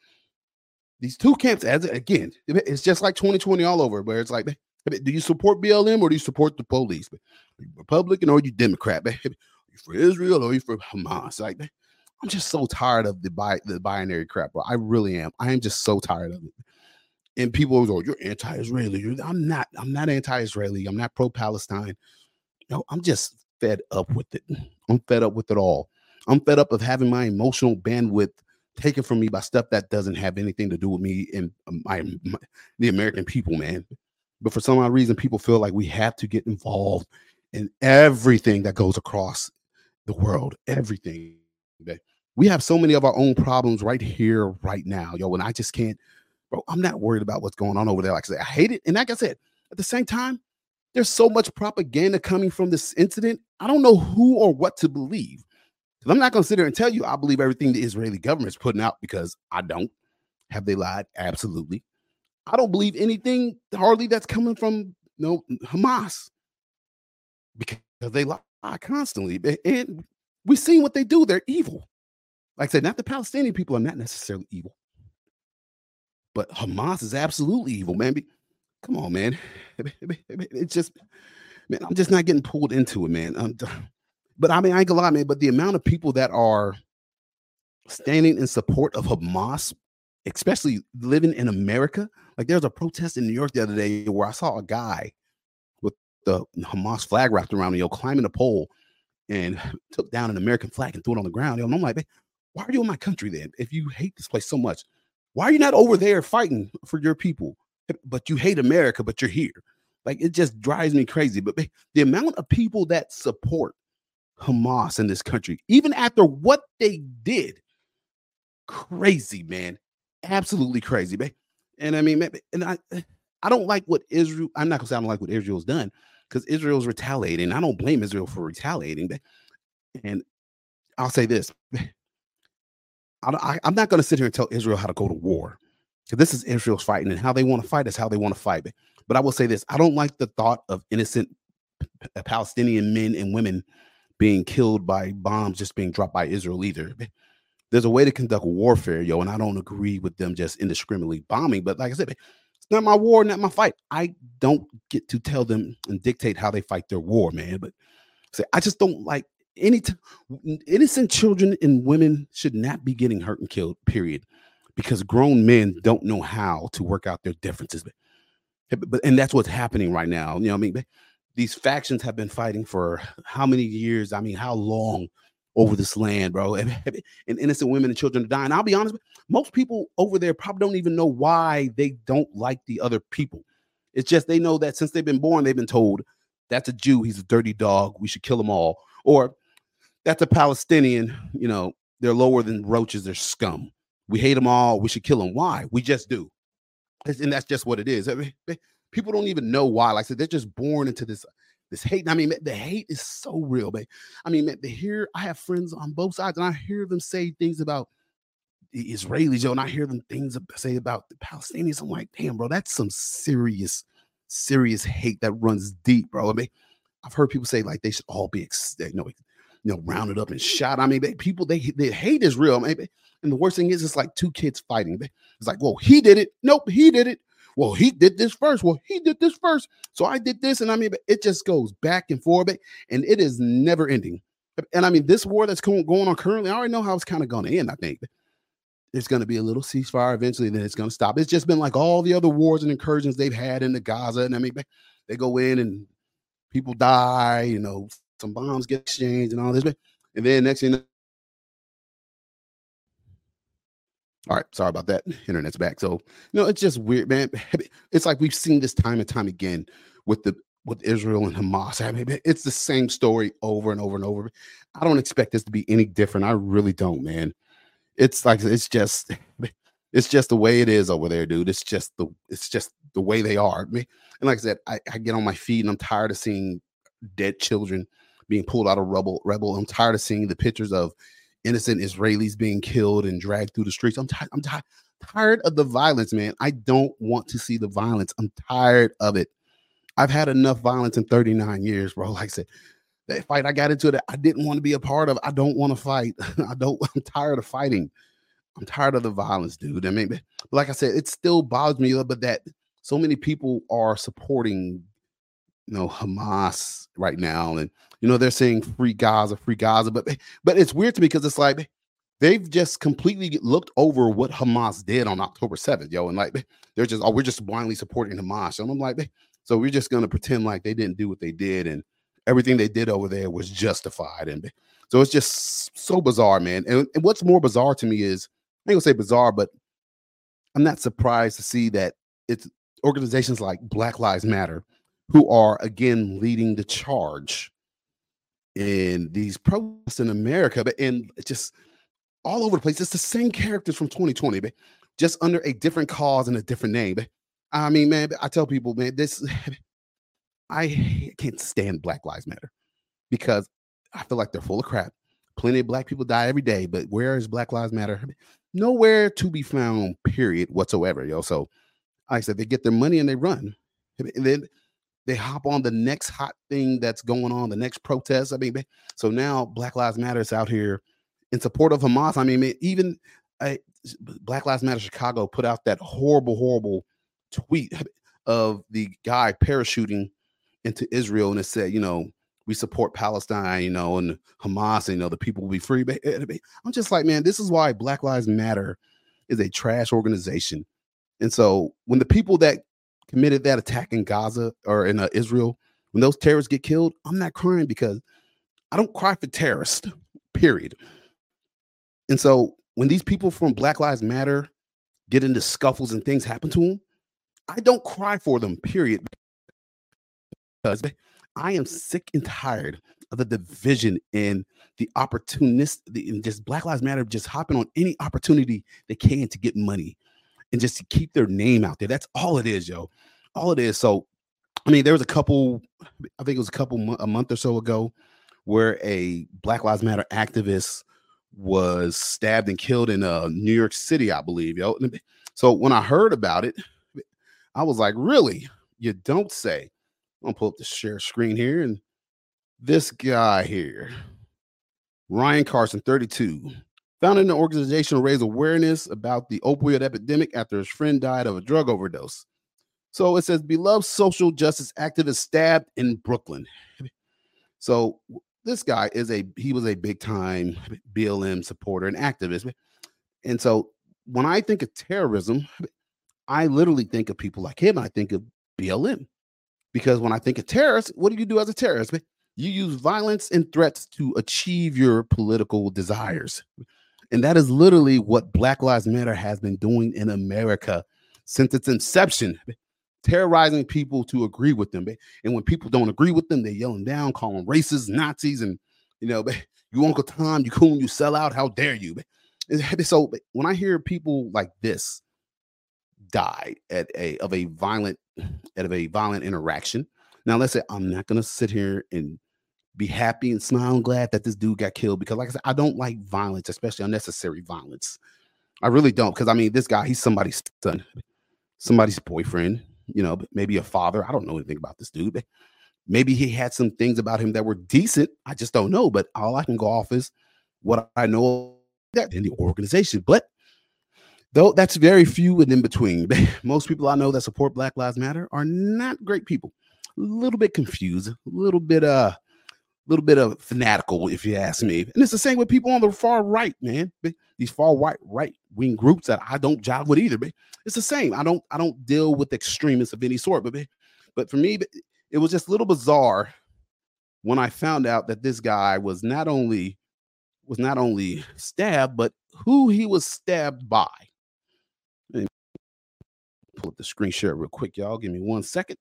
these two camps, as again, it's just like 2020 all over, where it's like, do you support BLM or do you support the police? Republican or are you Democrat? Are you for Israel or are you for Hamas? Like, I'm just so tired of the bi- the binary crap, bro. I really am. I am just so tired of it. And people go, "You're anti-Israeli." I'm not. I'm not anti-Israeli. I'm not pro-Palestine. No, I'm just fed up with it. I'm fed up with it all. I'm fed up of having my emotional bandwidth taken from me by stuff that doesn't have anything to do with me and um, my, my the American people, man. But for some odd reason, people feel like we have to get involved in everything that goes across the world, everything. That we have so many of our own problems right here, right now, yo. And I just can't, bro. I'm not worried about what's going on over there. Like I said, I hate it. And like I said, at the same time, there's so much propaganda coming from this incident. I don't know who or what to believe 'Cause I'm not going to sit there and tell you I believe everything the Israeli government's putting out because I don't. Have they lied? Absolutely. I don't believe anything hardly that's coming from you know, Hamas because they lie constantly. And we've seen what they do. They're evil. Like I said, not the Palestinian people are not necessarily evil, but Hamas is absolutely evil, man. Be- Come on, man. It's just, man, I'm just not getting pulled into it, man. I'm, d- but I mean, I ain't gonna lie, man. But the amount of people that are standing in support of Hamas, especially living in America, like there was a protest in New York the other day where I saw a guy with the Hamas flag wrapped around him, yo, climbing a pole and took down an American flag and threw it on the ground. And I'm like, why are you in my country then? If you hate this place so much, why are you not over there fighting for your people? But you hate America, but you're here. Like it just drives me crazy. But the amount of people that support Hamas in this country, even after what they did, crazy, man. Absolutely crazy, man. And I mean, and I eh, I don't like what Israel, I'm not gonna say I don't like what Israel's done because Israel's retaliating. I don't blame Israel for retaliating. And I'll say this. I, I'm not going to sit here and tell Israel how to go to war. this is Israel's fighting, and how they want to fight is how they want to fight. But, I will say this: I don't like the thought of innocent Palestinian men and women being killed by bombs just being dropped by Israel either. There's a way to conduct warfare, yo, and I don't agree with them just indiscriminately bombing. But like I said, it's not my war, not my fight. I don't get to tell them and dictate how they fight their war, man. But say I just don't like any t- innocent children and women should not be getting hurt and killed. Period, because grown men don't know how to work out their differences. Eh, but, but and that's what's happening right now. You know, what I mean, these factions have been fighting for how many years? I mean, how long? Over this land, bro, and innocent women and children are dying. I'll be honest, most people over there probably don't even know why they don't like the other people. It's just they know that since they've been born, they've been told that's a Jew, he's a dirty dog, we should kill them all. Or that's a Palestinian, you know, they're lower than roaches, they're scum. We hate them all, we should kill them. Why? We just do. And that's just what it is. People don't even know why. Like I said, they're just born into this this hate. I mean, man, the hate is so real, man. I mean, man, to hear I have friends on both sides, and I hear them say things about the Israelis, yo, and I hear them things say about the Palestinians. I'm like, damn, bro, that's some serious, serious hate that runs deep, bro. I mean, I've heard people say like they should all be, you know, you know, rounded up and shot. I mean, people they the hate is real, man. And the worst thing is, it's like two kids fighting. It's like, well, he did it. Nope, he did it. Well, he did this first. Well, he did this first. So I did this, and I mean, it just goes back and forth, and it is never ending. And I mean, this war that's going on currently, I already know how it's kind of going to end. I think It's going to be a little ceasefire eventually, then it's going to stop. It's just been like all the other wars and incursions they've had in the Gaza, and I mean, they go in and people die. You know, some bombs get exchanged and all this, and then next thing. All right, sorry about that. Internet's back. So, you know, it's just weird, man. It's like we've seen this time and time again with the with Israel and Hamas. I mean, it's the same story over and over and over. I don't expect this to be any different. I really don't, man. It's like it's just it's just the way it is over there, dude. It's just the it's just the way they are. Mean, and like I said, I, I get on my feet and I'm tired of seeing dead children being pulled out of rubble rebel. I'm tired of seeing the pictures of innocent Israelis being killed and dragged through the streets. I'm tired. I'm tired. Tired of the violence, man. I don't want to see the violence. I'm tired of it. I've had enough violence in 39 years, bro. Like I said, that fight I got into that I didn't want to be a part of. I don't want to fight. I don't. I'm tired of fighting. I'm tired of the violence, dude. I mean, like I said, it still bothers me, but that so many people are supporting, you know, Hamas right now, and you know they're saying free Gaza, free Gaza, but but it's weird to me because it's like they've just completely looked over what Hamas did on October 7th, yo, and like they're just oh we're just blindly supporting Hamas, and I'm like, so we're just gonna pretend like they didn't do what they did, and everything they did over there was justified, and so it's just so bizarre, man. And, and what's more bizarre to me is I ain't gonna say bizarre, but I'm not surprised to see that it's organizations like Black Lives Matter who are again leading the charge in these protests in America, but in just all over the place. It's the same characters from 2020, but just under a different cause and a different name. I mean, man, I tell people, man, this I can't stand Black Lives Matter because I feel like they're full of crap. Plenty of black people die every day, but where is Black Lives Matter? Nowhere to be found, period, whatsoever, yo. So, like I said, they get their money and they run. And then they hop on the next hot thing that's going on, the next protest. I mean, so now Black Lives Matter is out here in support of Hamas. I mean, even uh, Black Lives Matter Chicago put out that horrible, horrible tweet of the guy parachuting into Israel, and it said, you know, we support Palestine, you know, and Hamas, and, you know, the people will be free. Eh, I'm just like, man, this is why Black Lives Matter is a trash organization. And so when the people that committed that attack in Gaza or in uh, Israel, when those terrorists get killed, I'm not crying because I don't cry for terrorists, period. And so when these people from Black Lives Matter get into scuffles and things happen to them, I don't cry for them, period. Because I am sick and tired of the division and the opportunist, the, and just Black Lives Matter just hopping on any opportunity they can to get money and just to keep their name out there. That's all it is, yo. All it is. So, I mean, there was a couple, I think it was a couple, a month or so ago, where a Black Lives Matter activist was stabbed and killed in uh, New York City, I believe, yo. So when I heard about it, I was like, really? You don't say. I'm gonna pull up the share screen here, and this guy here, Ryan Carson, 32, founded an organization to raise awareness about the opioid epidemic after his friend died of a drug overdose. So it says, beloved social justice activist stabbed in Brooklyn. So this guy is a he was a big time BLM supporter and activist. And so when I think of terrorism, I literally think of people like him. I think of BLM because when I think of terrorists, what do you do as a terrorist? You use violence and threats to achieve your political desires. And that is literally what Black Lives Matter has been doing in America since its inception, terrorizing people to agree with them. And when people don't agree with them, they yell them down, call them racists, Nazis, and you know, you Uncle Tom, you coon, you sell out. How dare you? So when I hear people like this die at a of a violent at of a violent interaction. Now let's say I'm not gonna sit here and be happy and smile and glad that this dude got killed because, like I said, I don't like violence, especially unnecessary violence. I really don't because I mean, this guy, he's somebody's son, somebody's boyfriend, you know, maybe a father. I don't know anything about this dude. Maybe he had some things about him that were decent. I just don't know. But all I can go off is what I know that in the organization. But though that's very few and in between. Most people I know that support Black Lives Matter are not great people. A little bit confused, a little bit uh little bit of fanatical, if you ask me. And it's the same with people on the far right, man. These far right right wing groups that I don't jive with either. But it's the same. I don't I don't deal with extremists of any sort. But but for me, it was just a little bizarre when I found out that this guy was not only was not only stabbed, but who he was stabbed by. Pull up the screen share real quick, y'all. Give me one second.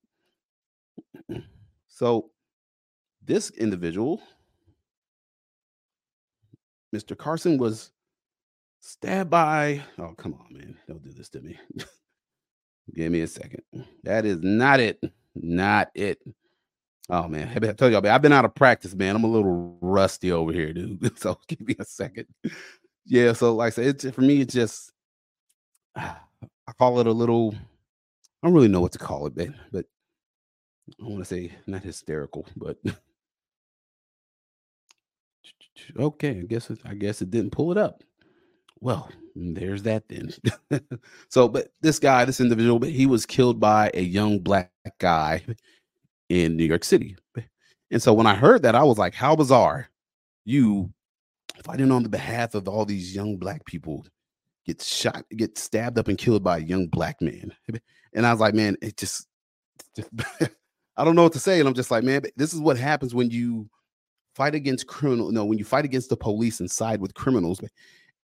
So this individual, Mr. Carson, was stabbed by. Oh, come on, man. Don't do this to me. Give me a second. That is not it. Not it. Oh man, I tell y'all, man, I've been out of practice, man. I'm a little rusty over here, dude. So give me a second. Yeah, so like I said, it's for me, it's just ah, I call it a little. I don't really know what to call it, man, but I want to say not hysterical, but okay. I guess it, I guess it didn't pull it up. Well, there's that then. so, but this guy, this individual, but he was killed by a young black guy in New York City. And so when I heard that, I was like, how bizarre. You fighting on the behalf of all these young black people get shot, get stabbed up and killed by a young black man. And I was like, man, it just, just I don't know what to say. And I'm just like, man, this is what happens when you fight against criminal. No, when you fight against the police and side with criminals.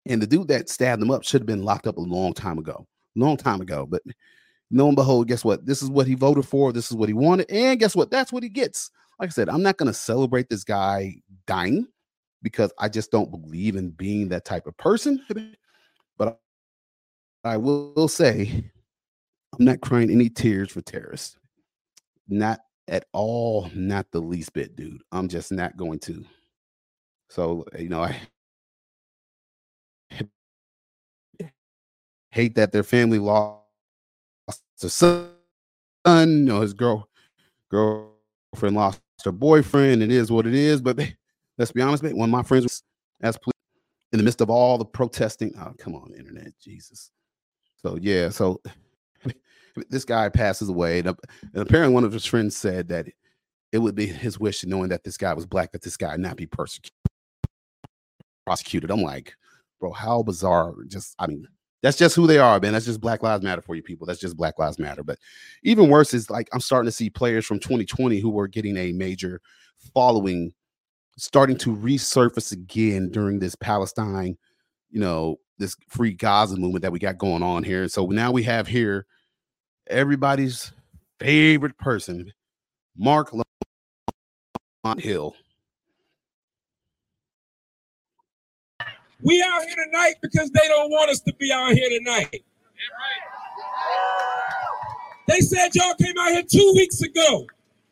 And the dude that stabbed him up should have been locked up a long time ago, long time ago. But lo and behold, guess what? This is what he voted for. This is what he wanted. And guess what? That's what he gets. Like I said, I'm not going to celebrate this guy dying because I just don't believe in being that type of person. But I will say, I'm not crying any tears for terrorists. Not at all, not the least bit, dude. I'm just not going to. So you know, I hate that their family lost a son. You know, his girl girlfriend lost her boyfriend. It is what it is. But let's be honest, man, one of my friends was as in the midst of all the protesting. Oh, come on, internet, Jesus. So yeah, so this guy passes away, and, uh, and apparently one of his friends said that it would be his wish, knowing that this guy was black, that this guy not be persecuted, prosecuted. I'm like, bro, how bizarre! Just, I mean, that's just who they are, man. That's just Black Lives Matter for you people. That's just Black Lives Matter. But even worse is like I'm starting to see players from 2020 who were getting a major following starting to resurface again during this Palestine, you know, this free Gaza movement that we got going on here. And So now we have here everybody's favorite person, Marc Lamont Hill. We out here tonight because they don't want us to be out here tonight. They said y'all came out here two weeks ago.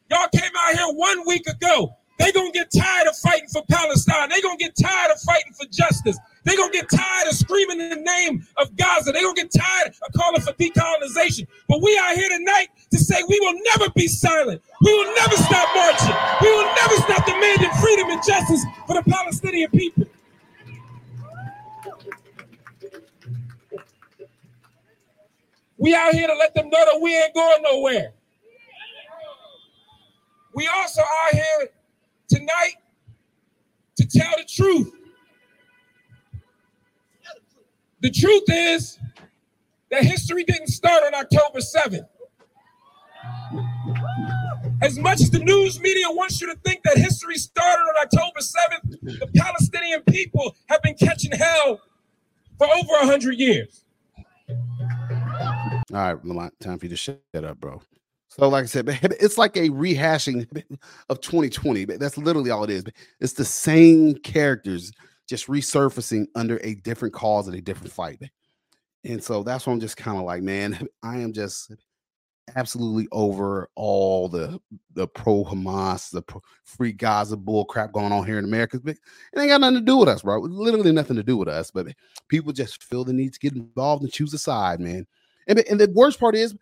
Y'all came out here one week ago. They gonna get tired of fighting for Palestine. They gonna get tired of fighting for justice. They gonna get tired of screaming in the name of Gaza. They're gonna get tired of calling for decolonization. But we are here tonight to say we will never be silent. We will never stop marching. We will never stop demanding freedom and justice for the Palestinian people. We out here to let them know that we ain't going nowhere. We also are here tonight to tell the truth. The truth is that history didn't start on October 7th. As much as the news media wants you to think that history started on October 7th, the Palestinian people have been catching hell for over 100 years. All right, Lamont, time for you to shut up, bro. So, like I said, it's like a rehashing of 2020. That's literally all it is. It's the same characters just resurfacing under a different cause and a different fight. And so that's what I'm just kind of like, man, I am just absolutely over all the the pro Hamas, the pro free Gaza bull crap going on here in America. It ain't got nothing to do with us, bro. Literally nothing to do with us. But people just feel the need to get involved and choose a side, man. And, and the worst part is,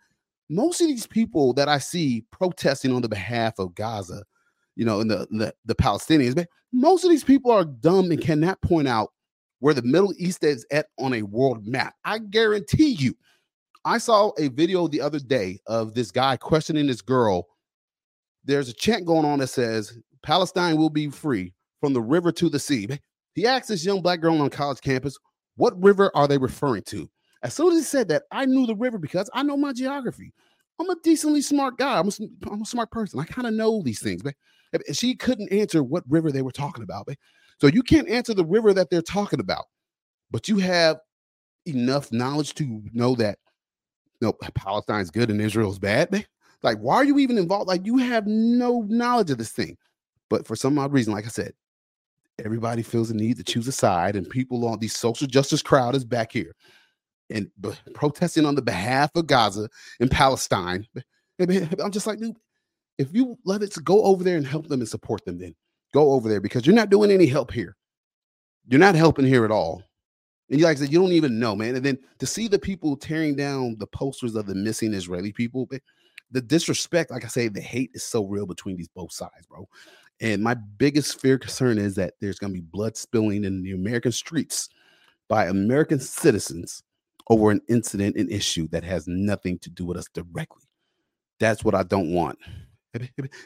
most of these people that I see protesting on the behalf of Gaza, you know, and the, the, the Palestinians, but most of these people are dumb and cannot point out where the Middle East is at on a world map. I guarantee you. I saw a video the other day of this guy questioning this girl. There's a chant going on that says Palestine will be free from the river to the sea. He asked this young black girl on college campus, What river are they referring to? As soon as he said that, I knew the river because I know my geography. I'm a decently smart guy. I'm a, I'm a smart person. I kind of know these things. But she couldn't answer what river they were talking about. So you can't answer the river that they're talking about, but you have enough knowledge to know that you know, Palestine's good and Israel's bad. Like, why are you even involved? Like, you have no knowledge of this thing. But for some odd reason, like I said, everybody feels the need to choose a side, and people on the social justice crowd is back here and b- protesting on the behalf of Gaza and Palestine. I'm just like, dude, if you love it go over there and help them and support them, then go over there because you're not doing any help here. You're not helping here at all. And you like I said, you don't even know, man. And then to see the people tearing down the posters of the missing Israeli people, the disrespect, like I say, the hate is so real between these both sides, bro. And my biggest fear concern is that there's going to be blood spilling in the American streets by American citizens over an incident, an issue that has nothing to do with us directly. That's what I don't want.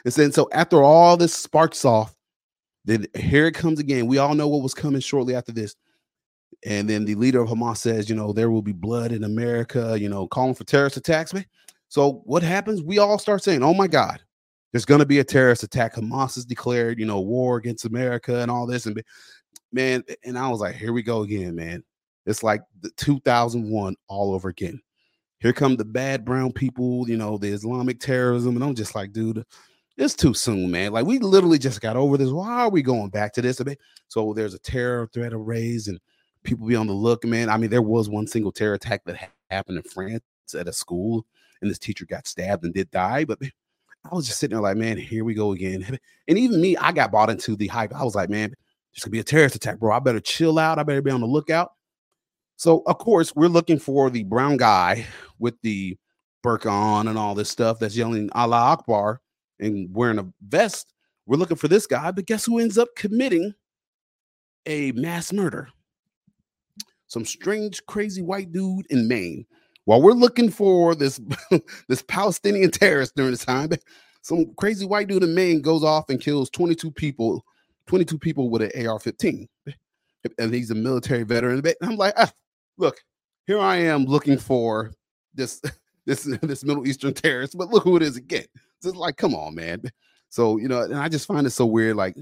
And then, so after all this sparks off, then here it comes again. We all know what was coming shortly after this. And then the leader of Hamas says, you know, there will be blood in America, you know, calling for terrorist attacks. Man. So what happens? We all start saying, oh my God, there's going to be a terrorist attack. Hamas has declared, you know, war against America and all this. And man, and I was like, here we go again, man. It's like the 2001 all over again. Here come the bad brown people, you know, the Islamic terrorism. And I'm just like, dude, it's too soon, man. Like we literally just got over this. Why are we going back to this? So there's a terror threat raised and people be on the look, man. I mean, there was one single terror attack that happened in France at a school and this teacher got stabbed and did die. But I was just sitting there like, man, here we go again. And even me, I got bought into the hype. I was like, man, there's gonna be a terrorist attack, bro. I better chill out. I better be on the lookout. So, of course, we're looking for the brown guy with the burqa on and all this stuff that's yelling Allah Akbar and wearing a vest. We're looking for this guy, but guess who ends up committing a mass murder? Some strange, crazy white dude in Maine. While we're looking for this this Palestinian terrorist during this time, some crazy white dude in Maine goes off and kills 22 people, 22 people with an AR-15, and he's a military veteran. I'm like, ah, look, here I am looking for this this this Middle Eastern terrorist, but look who it is again. So it's like, come on, man. So you know, and I just find it so weird. Like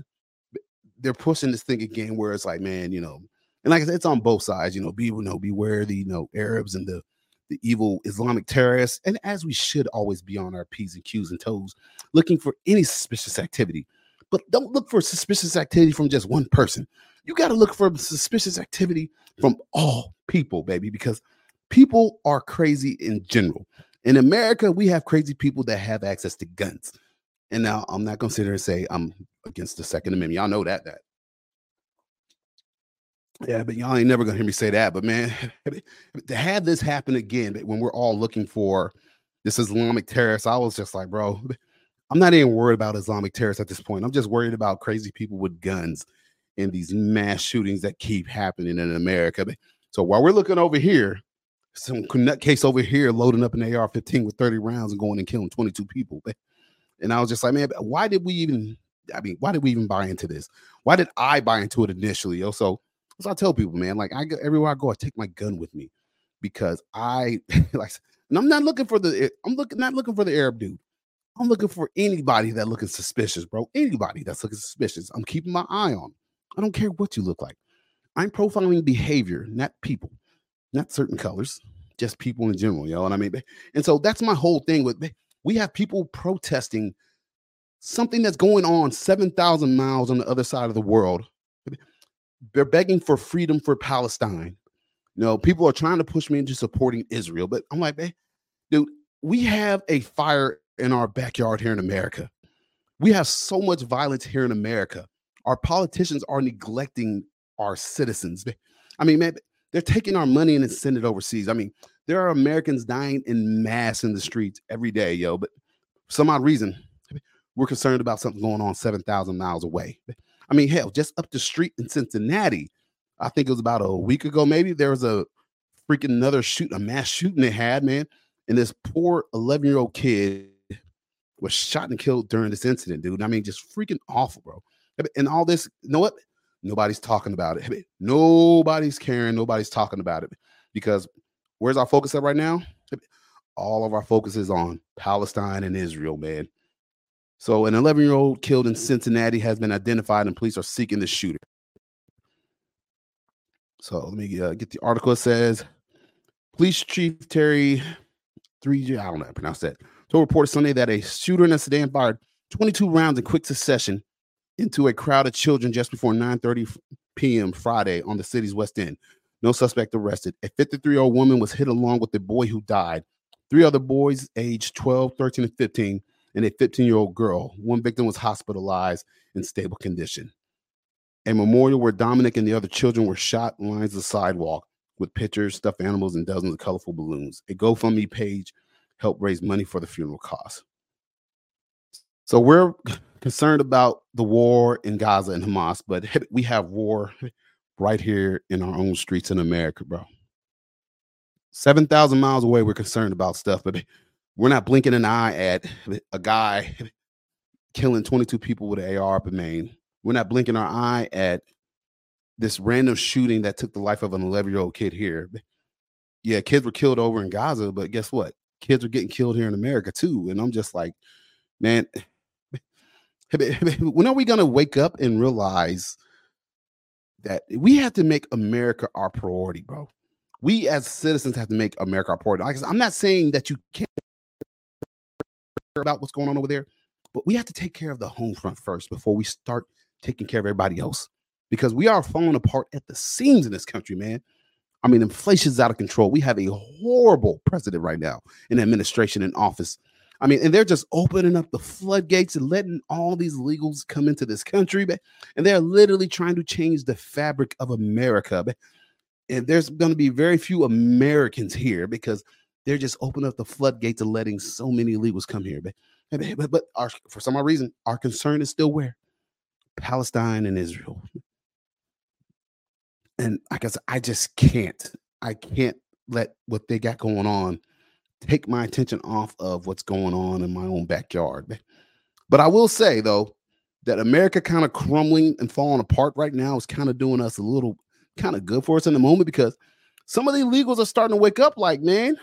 they're pushing this thing again, where it's like, man, you know, and like I said, it's on both sides. You know, be you know, beware the you know Arabs and the the evil Islamic terrorists, and as we should always be on our p's and q's and toes, looking for any suspicious activity. But don't look for suspicious activity from just one person. You got to look for suspicious activity from all people, baby, because people are crazy in general. In America, we have crazy people that have access to guns. And now I'm not going to sit here and say I'm against the Second Amendment. Y'all know that. That. Yeah, but y'all ain't never gonna hear me say that. But man, to have this happen again when we're all looking for this Islamic terrorist, I was just like, bro, I'm not even worried about Islamic terrorists at this point. I'm just worried about crazy people with guns and these mass shootings that keep happening in America. So while we're looking over here, some case over here loading up an AR-15 with 30 rounds and going and killing 22 people. And I was just like, man, why did we even? I mean, why did we even buy into this? Why did I buy into it initially? Yo, so so I tell people, man, like I go everywhere I go, I take my gun with me because I like and I'm not looking for the I'm looking not looking for the Arab dude. I'm looking for anybody that looking suspicious, bro. Anybody that's looking suspicious. I'm keeping my eye on. I don't care what you look like. I'm profiling behavior, not people, not certain colors, just people in general. You know what I mean? And so that's my whole thing with we have people protesting something that's going on 7,000 miles on the other side of the world they're begging for freedom for Palestine. You know, people are trying to push me into supporting Israel, but I'm like, dude, we have a fire in our backyard here in America. We have so much violence here in America. Our politicians are neglecting our citizens. I mean, man, they're taking our money and sending it overseas. I mean, there are Americans dying in mass in the streets every day, yo. But for some odd reason, we're concerned about something going on 7,000 miles away. I mean, hell, just up the street in Cincinnati, I think it was about a week ago, maybe there was a freaking another shoot, a mass shooting they had, man. And this poor 11 year old kid was shot and killed during this incident, dude. I mean, just freaking awful, bro. And all this, you know what? Nobody's talking about it. Nobody's caring. Nobody's talking about it because where's our focus at right now? All of our focus is on Palestine and Israel, man. So, an 11 year old killed in Cincinnati has been identified, and police are seeking the shooter. So, let me uh, get the article. It says Police Chief Terry Theetge, I don't know how to pronounce that, told reported Sunday that a shooter in a sedan fired 22 rounds in quick succession into a crowd of children just before 9:30 p.m. Friday on the city's west end. No suspect arrested. A 53-year-old woman was hit along with the boy who died. Three other boys, aged 12, 13, and 15, and a 15 year old girl. One victim was hospitalized in stable condition. A memorial where Dominic and the other children were shot lines the sidewalk with pictures, stuffed animals, and dozens of colorful balloons. A GoFundMe page helped raise money for the funeral costs. So we're concerned about the war in Gaza and Hamas, but we have war right here in our own streets in America, bro. 7,000 miles away, we're concerned about stuff, but we're not blinking an eye at a guy killing 22 people with an AR up in Maine. We're not blinking our eye at this random shooting that took the life of an 11 year old kid here. Yeah, kids were killed over in Gaza, but guess what? Kids are getting killed here in America too. And I'm just like, man, when are we going to wake up and realize that we have to make America our priority, bro? We as citizens have to make America our priority. I'm not saying that you can't care about what's going on over there, but we have to take care of the home front first before we start taking care of everybody else because we are falling apart at the seams in this country, man. I mean, inflation is out of control. We have a horrible president right now in administration in office. I mean, and they're just opening up the floodgates and letting all these illegals come into this country, and they're literally trying to change the fabric of America. And there's going to be very few Americans here because they're just opening up the floodgates and letting so many illegals come here. But but, but our, for some odd reason, our concern is still where Palestine and Israel. And I guess I just can't. I can't let what they got going on take my attention off of what's going on in my own backyard. But I will say though that America kind of crumbling and falling apart right now is kind of doing us a little kind of good for us in the moment because some of the illegals are starting to wake up like, man,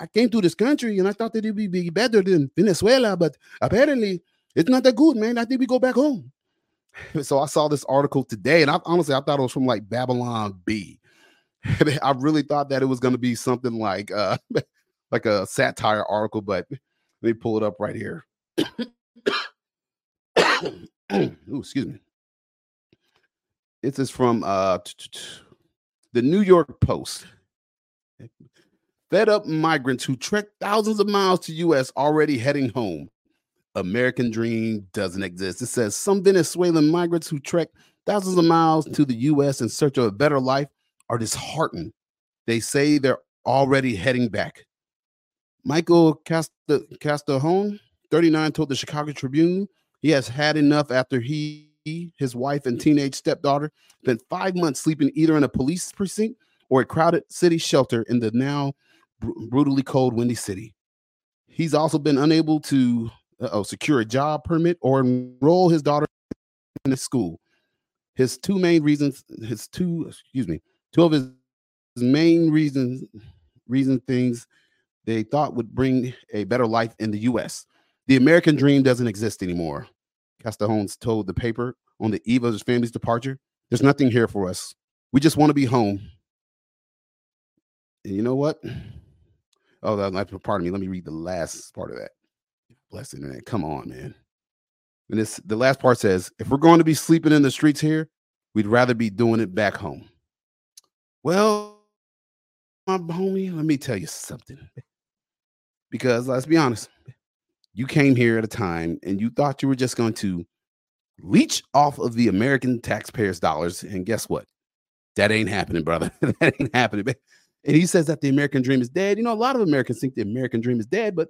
I came to this country and I thought that it would be better than Venezuela, but apparently it's not that good, man. I think we go back home. So I saw this article today, and I honestly I thought it was from like Babylon Bee. I really thought that it was going to be something like uh like a satire article, but let me pull it up right here. Ooh, excuse me. This is from uh the New York Post. Fed up migrants who trek thousands of miles to U.S. already heading home. American dream doesn't exist. It says some Venezuelan migrants who trek thousands of miles to the U.S. in search of a better life are disheartened. They say they're already heading back. Michael Castellon, 39, told the Chicago Tribune he has had enough after he, his wife, and teenage stepdaughter spent five months sleeping either in a police precinct or a crowded city shelter in the now br- brutally cold, windy city. He's also been unable to secure a job permit or enroll his daughter in a school. His two main reasons, his two, excuse me, two of his main reasons, reason things they thought would bring a better life in the U.S. The American dream doesn't exist anymore. Castellanos told the paper on the eve of his family's departure. There's nothing here for us. We just want to be home. And you know what? Oh, that, pardon me. Let me read the last part of that. Bless internet. Come on, man. And this the last part says, if we're going to be sleeping in the streets here, we'd rather be doing it back home. Well, my homie, let me tell you something. Because let's be honest, you came here at a time and you thought you were just going to leech off of the American taxpayers' dollars. And guess what? That ain't happening, brother. that ain't happening. And he says that the American dream is dead. You know, a lot of Americans think the American dream is dead, but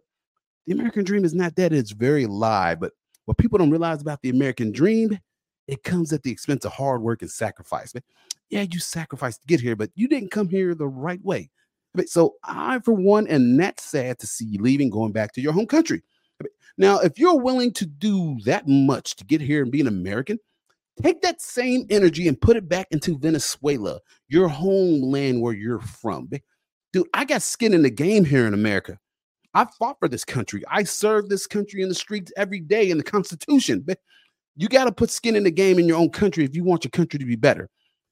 the American dream is not dead. It's very alive. But what people don't realize about the American dream, it comes at the expense of hard work and sacrifice. Yeah, you sacrificed to get here, but you didn't come here the right way. So I, for one, am not sad to see you leaving, going back to your home country. Now, if you're willing to do that much to get here and be an American, take that same energy and put it back into Venezuela, your homeland where you're from. Dude, I got skin in the game here in America. I fought for this country. I served this country in the streets every day in the Constitution. You got to put skin in the game in your own country if you want your country to be better.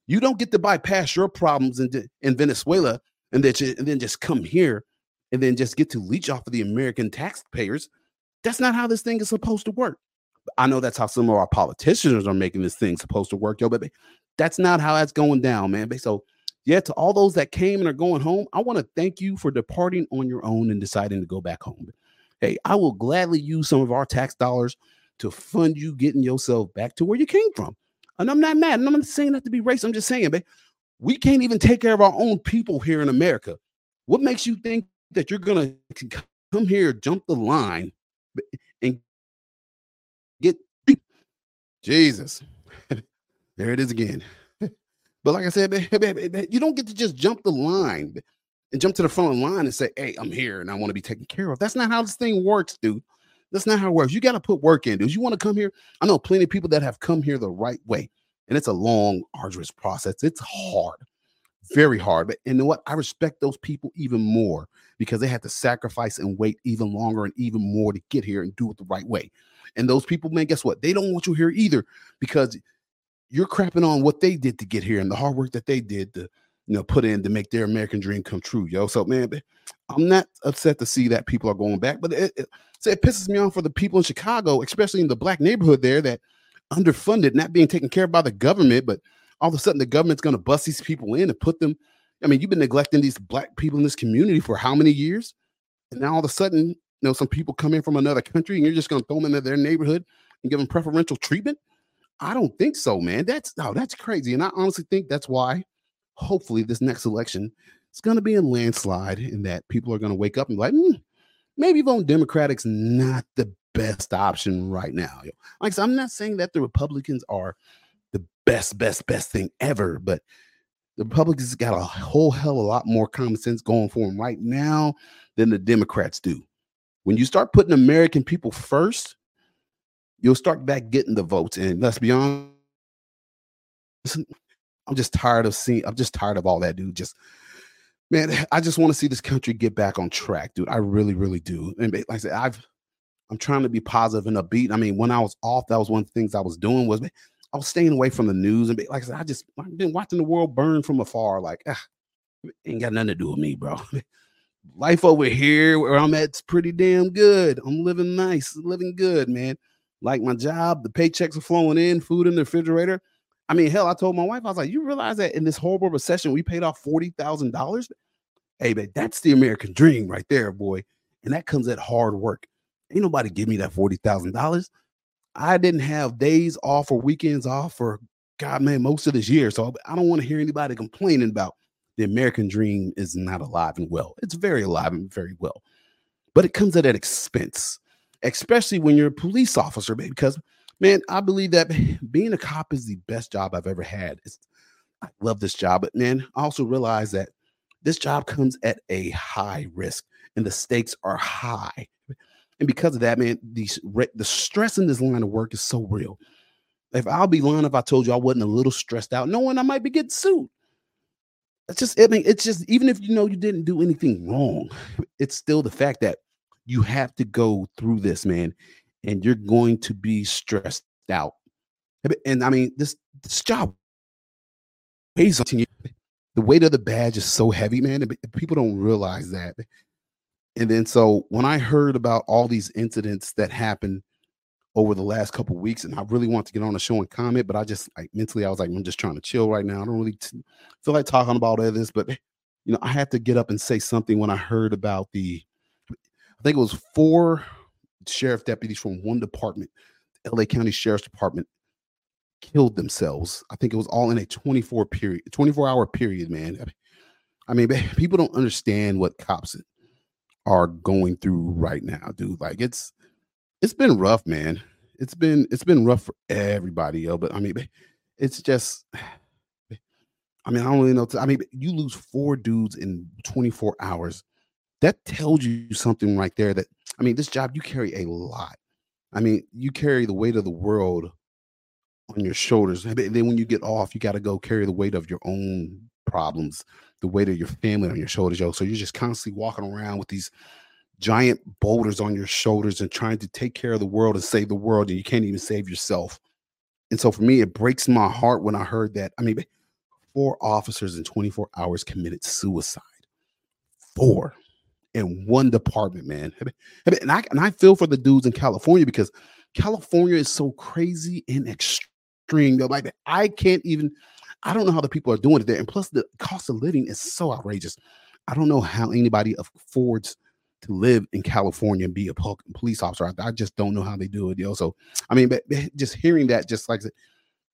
You don't get to bypass your problems in, in Venezuela and then, and then just come here and then just get to leech off of the American taxpayers. That's not how this thing is supposed to work. I know that's how some of our politicians are making this thing supposed to work, yo, baby. That's not how that's going down, man. So, yeah, to all those that came and are going home, I want to thank you for departing on your own and deciding to go back home. Hey, I will gladly use some of our tax dollars to fund you getting yourself back to where you came from. And I'm not mad. And I'm not saying that to be racist. I'm just saying, baby, we can't even take care of our own people here in America. What makes you think that you're gonna come here, jump the line, and get Jesus? there it is again. But like I said, you don't get to just jump the line and jump to the front line and say, "Hey, I'm here and I want to be taken care of." That's not how this thing works, dude. That's not how it works. You got to put work in, dude. You want to come here? I know plenty of people that have come here the right way and it's a long, arduous process. It's hard, very hard. But you know what? I respect those people even more because they had to sacrifice and wait even longer and even more to get here and do it the right way. And those people, man, guess what? They don't want you here either because you're crapping on what they did to get here and the hard work that they did to, you know, put in to make their American dream come true, yo. So, man, I'm not upset to see that people are going back, but it, it, it pisses me off for the people in Chicago, especially in the black neighborhood there, that underfunded, not being taken care of by the government, but all of a sudden the government's going to bust these people in and put them. I mean, you've been neglecting these black people in this community for how many years? And now all of a sudden you know some people come in from another country and you're just going to throw them into their neighborhood and give them preferential treatment? I don't think so, man. That's no, that's crazy. And I honestly think that's why, hopefully, this next election is going to be a landslide, in that people are going to wake up and be like, "Hmm, maybe voting Democratic's not the best option right now. Like said, I'm not saying that the Republicans are the best, best, best thing ever, but the Republicans got a whole hell of a lot more common sense going for them right now than the Democrats do. When you start putting American people first, you'll start back getting the votes. And let's be honest, I'm just tired of seeing, I'm just tired of all that, dude. Just man, I just want to see this country get back on track, dude. I really, really do. And like I said, I've I'm trying to be positive and upbeat. I mean, when I was off, that was one of the things I was doing was I was staying away from the news and be, like I said, I just I've been watching the world burn from afar. Like, ah, ain't got nothing to do with me, bro. Life over here where I'm at's pretty damn good. I'm living nice, living good, man. Like my job, the paychecks are flowing in, food in the refrigerator. I mean, hell, I told my wife, I was like, you realize that in this horrible recession, we paid off forty thousand dollars. Hey, man, that's the American dream right there, boy. And that comes at hard work. Ain't nobody give me that forty thousand dollars. I didn't have days off or weekends off for God, man, most of this year. So I don't want to hear anybody complaining about the American dream is not alive and well. It's very alive and very well, but it comes at an expense, especially when you're a police officer, baby. Because man, I believe that being a cop is the best job I've ever had. It's, I love this job, but man, I also realize that this job comes at a high risk and the stakes are high. And because of that, man, the, the stress in this line of work is so real. If I'll be lying if I told you I wasn't a little stressed out, knowing I might be getting sued. It's just, I mean, it's just, even if you know you didn't do anything wrong, it's still the fact that you have to go through this, man, and you're going to be stressed out. And I mean, this this job weighs on you. The weight of the badge is so heavy, man. People don't realize that. And then so when I heard about all these incidents that happened over the last couple weeks, and I really want to get on the show and comment, but I just like mentally, I was like, I'm just trying to chill right now. I don't really t- feel like talking about all this, but you know, I had to get up and say something when I heard about the, I think it was four sheriff deputies from one department, LA County Sheriff's Department, killed themselves. I think it was all in a 24 period, 24 hour period, man. I mean, people don't understand what cops are going through right now, dude. Like it's it's been rough, man. It's been it's been rough for everybody, yo. But I mean, it's just I mean, I don't really know. I mean, you lose four dudes in 24 hours. That tells you something right there. That I mean, this job you carry a lot. I mean, you carry the weight of the world on your shoulders. And then when you get off, you got to go carry the weight of your own problems, the weight of your family on your shoulders, yo. So you're just constantly walking around with these giant boulders on your shoulders and trying to take care of the world and save the world, and you can't even save yourself. And so for me, it breaks my heart when I heard that. I mean, four officers in 24 hours committed suicide. Four in one department, man. And I and I feel for the dudes in California because California is so crazy and extreme. Like I can't even I don't know how the people are doing it there. And plus, the cost of living is so outrageous. I don't know how anybody affords to live in California and be a police officer. I, just don't know how they do it. Know? So, I mean, but just hearing that, just like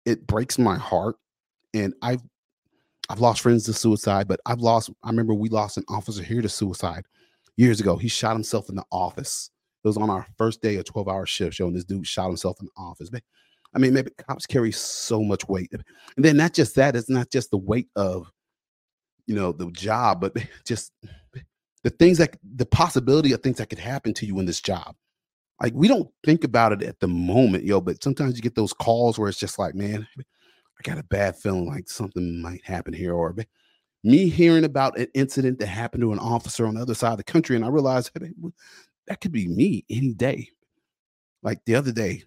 it breaks my heart. And I've I've lost friends to suicide, but I've lost. I remember we lost an officer here to suicide years ago. He shot himself in the office. It was on our first day of 12 hour shift showing this dude shot himself in the office. But I mean, maybe cops carry so much weight. And then not just that, it's not just the weight of, you know, the job, but just the things that the possibility of things that could happen to you in this job. Like we don't think about it at the moment, yo, but sometimes you get those calls where it's just like, man, I got a bad feeling like something might happen here. Or me hearing about an incident that happened to an officer on the other side of the country, and I realized hey, that could be me any day. Like the other day,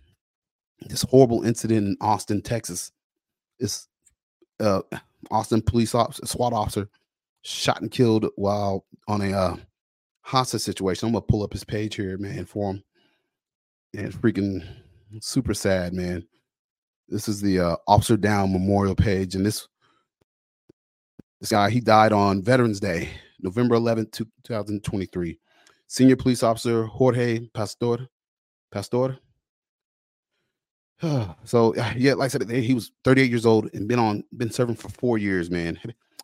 this horrible incident in Austin, Texas. This uh, Austin police officer, SWAT officer, shot and killed while on a uh, hostage situation. I'm gonna pull up his page here, man, for him. And freaking super sad, man. This is the uh, Officer Down Memorial page, and this this guy he died on Veterans Day, November 11th, 2023. Senior police officer Jorge Pastor. Pastor. so yeah, like I said, he was 38 years old and been on been serving for four years, man.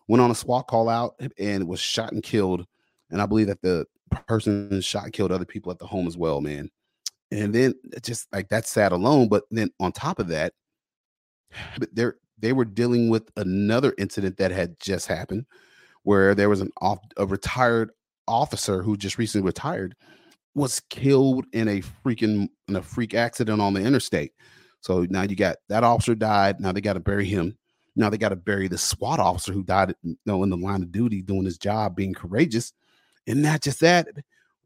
Went on a SWAT call out and was shot and killed. And I believe that the person shot killed other people at the home as well, man. And then just like that's sad alone. But then on top of that, they're they were dealing with another incident that had just happened where there was an off a retired officer who just recently retired was killed in a freaking in a freak accident on the interstate. So now you got that officer died. Now they got to bury him. Now they got to bury the SWAT officer who died, you know, in the line of duty doing his job, being courageous. And not just that,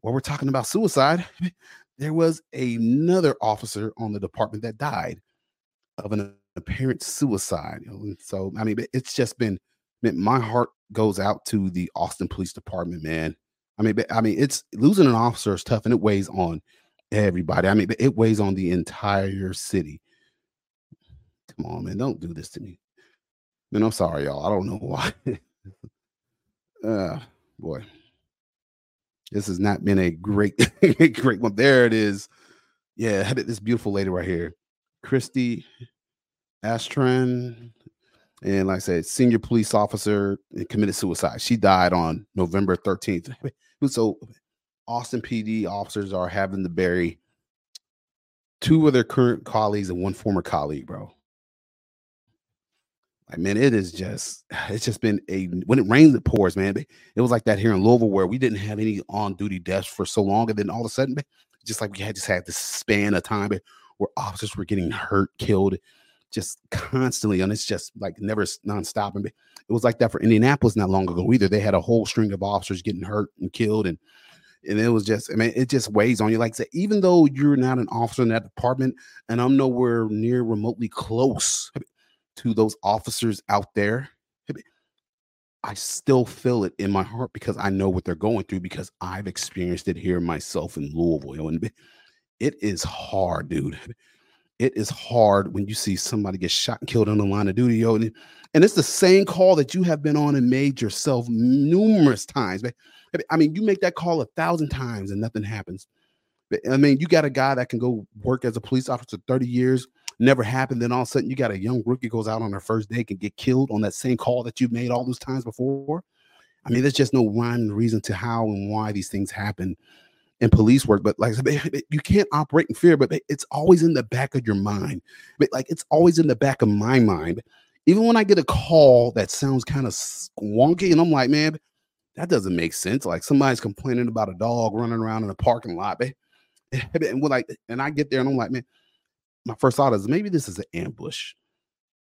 while we're talking about suicide, there was another officer on the department that died of an apparent suicide. So I mean, it's just been my heart goes out to the Austin Police Department, man. I mean, I mean, it's losing an officer is tough, and it weighs on everybody. I mean, it weighs on the entire city. Come on, man, don't do this to me. Man, I'm sorry, y'all. I don't know why. uh, boy, this has not been a great, great one. There it is. Yeah, this beautiful lady right here, Christy Astran, and like I said, senior police officer committed suicide. She died on November 13th. So Austin PD officers are having to bury two of their current colleagues and one former colleague, bro. I mean, it is just it's just been a when it rains, it pours, man. It was like that here in Louisville where we didn't have any on-duty deaths for so long, and then all of a sudden, just like we had just had this span of time where officers were getting hurt, killed, just constantly, and it's just like never nonstop. And it was like that for Indianapolis not long ago either. They had a whole string of officers getting hurt and killed, and and it was just, I mean, it just weighs on you. Like I said, even though you're not an officer in that department, and I'm nowhere near remotely close to those officers out there, I still feel it in my heart because I know what they're going through because I've experienced it here myself in Louisville. And it is hard, dude it is hard when you see somebody get shot and killed on the line of duty, yo. And, and it's the same call that you have been on and made yourself numerous times. I mean, you make that call a thousand times and nothing happens. I mean, you got a guy that can go work as a police officer 30 years, never happened. Then all of a sudden, you got a young rookie goes out on her first day, can get killed on that same call that you've made all those times before. I mean, there's just no rhyme and reason to how and why these things happen in police work. But like I said, you can't operate in fear, but it's always in the back of your mind. But like it's always in the back of my mind. Even when I get a call that sounds kind of wonky, and I'm like, man, that doesn't make sense. Like somebody's complaining about a dog running around in a parking lot. And like, and I get there and I'm like, man, my first thought is maybe this is an ambush.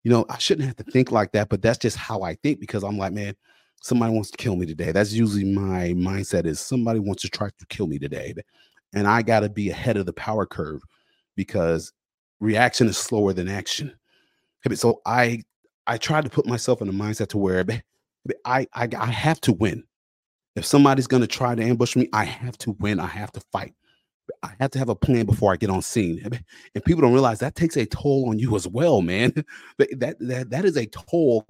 You know, I shouldn't have to think like that, but that's just how I think because I'm like, man, somebody wants to kill me today. That's usually my mindset is somebody wants to try to kill me today. And I got to be ahead of the power curve because reaction is slower than action. So I I try to put myself in a mindset to where I I, I have to win. If somebody's going to try to ambush me, I have to win. I have to fight. I have to have a plan before I get on scene. And people don't realize that takes a toll on you as well, man. That that that is a toll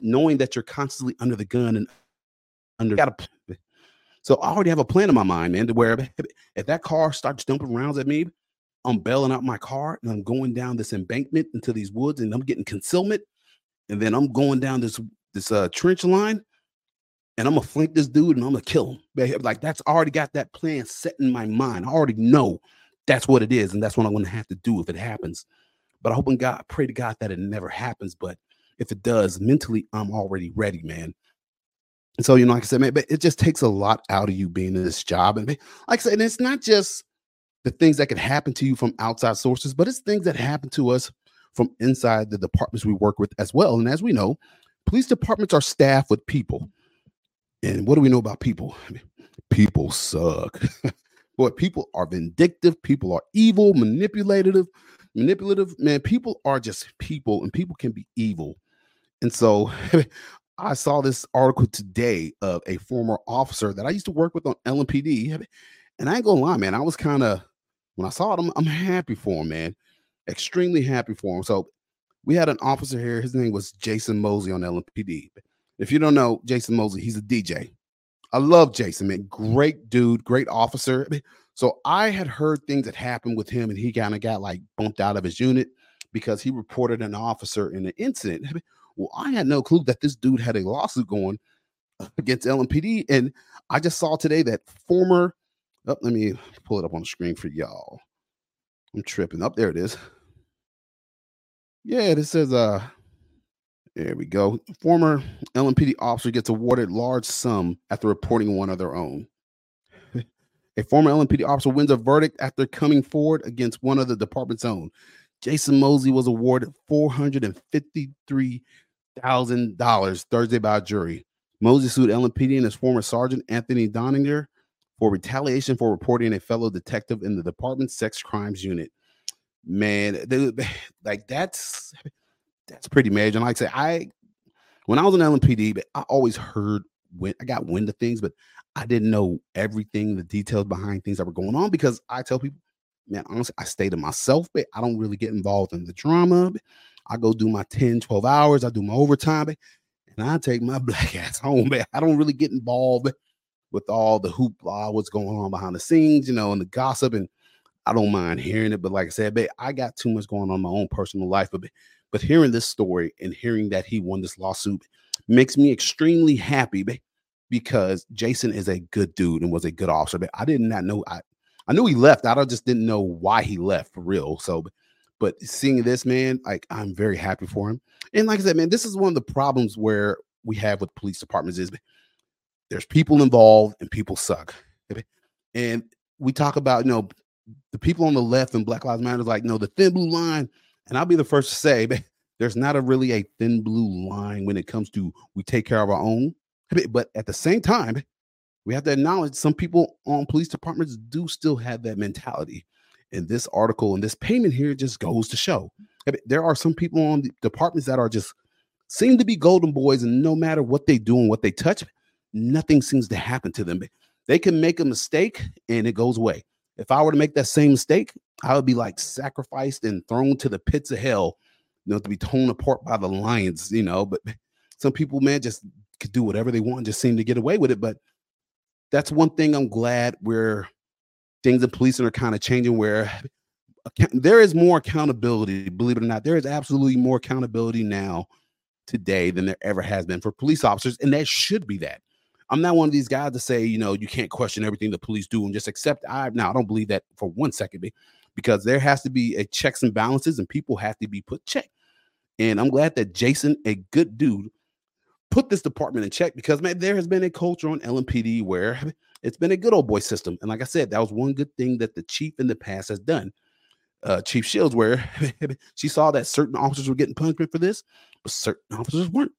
knowing that you're constantly under the gun and under so I already have a plan in my mind, man, to where if that car starts dumping rounds at me, I'm bailing out my car and I'm going down this embankment into these woods and I'm getting concealment. And then I'm going down this this uh trench line and I'm gonna flank this dude and I'm gonna kill him. Like that's already got that plan set in my mind. I already know that's what it is, and that's what I'm gonna have to do if it happens. But I hope and God, pray to God that it never happens. But if it does, mentally, I'm already ready, man. And so, you know, like I said, man, but it just takes a lot out of you being in this job. And like I said, it's not just the things that can happen to you from outside sources, but it's things that happen to us from inside the departments we work with as well. And as we know, police departments are staffed with people. And what do we know about people? People suck. Boy, people are vindictive, people are evil, manipulative, manipulative. Man, people are just people, and people can be evil. And so I saw this article today of a former officer that I used to work with on LMPD. And I ain't gonna lie, man, I was kind of when I saw it, I'm, I'm happy for him, man. Extremely happy for him. So we had an officer here. His name was Jason Mosley on LMPD. If you don't know Jason Mosley, he's a DJ. I love Jason, man. Great dude, great officer. So I had heard things that happened with him, and he kind of got like bumped out of his unit because he reported an officer in an incident. Well, I had no clue that this dude had a lawsuit going against LMPD, and I just saw today that former. Oh, let me pull it up on the screen for y'all. I'm tripping. Up there it is. Yeah, this says uh there we go. Former LMPD officer gets awarded large sum after reporting one of their own. a former LMPD officer wins a verdict after coming forward against one of the department's own. Jason Mosley was awarded $453,000 Thursday by a jury. Mosley sued LMPD and his former sergeant Anthony Doninger for retaliation for reporting a fellow detective in the department's sex crimes unit. Man, they- like that's that's pretty major. And like I said, I when I was in LMPD, but I always heard when I got wind of things, but I didn't know everything, the details behind things that were going on because I tell people, man, honestly, I stay to myself, but I don't really get involved in the drama. I go do my 10, 12 hours, I do my overtime, and I take my black ass home, man. I don't really get involved with all the hoopla, what's going on behind the scenes, you know, and the gossip. And I don't mind hearing it, but like I said, babe, I got too much going on my own personal life. But but hearing this story and hearing that he won this lawsuit makes me extremely happy because Jason is a good dude and was a good officer. But I did not know I I knew he left. I just didn't know why he left for real. So but seeing this man, like I'm very happy for him. And like I said, man, this is one of the problems where we have with police departments is there's people involved and people suck. And we talk about, you know, the people on the left and Black Lives Matter is like, no, the thin blue line. And I'll be the first to say, there's not a really a thin blue line when it comes to we take care of our own. But at the same time, we have to acknowledge some people on police departments do still have that mentality. And this article and this payment here just goes to show there are some people on departments that are just seem to be golden boys, and no matter what they do and what they touch, nothing seems to happen to them. They can make a mistake and it goes away. If I were to make that same mistake, I would be like sacrificed and thrown to the pits of hell, you know, to be torn apart by the lions, you know. But some people, man, just could do whatever they want and just seem to get away with it. But that's one thing I'm glad where things in policing are kind of changing where there is more accountability, believe it or not. There is absolutely more accountability now today than there ever has been for police officers, and that should be that. I'm not one of these guys to say, you know, you can't question everything the police do and just accept. I now I don't believe that for one second, because there has to be a checks and balances, and people have to be put check. And I'm glad that Jason, a good dude, put this department in check because man, there has been a culture on LMPD where it's been a good old boy system. And like I said, that was one good thing that the chief in the past has done. Uh, chief Shields, where she saw that certain officers were getting punishment for this, but certain officers weren't.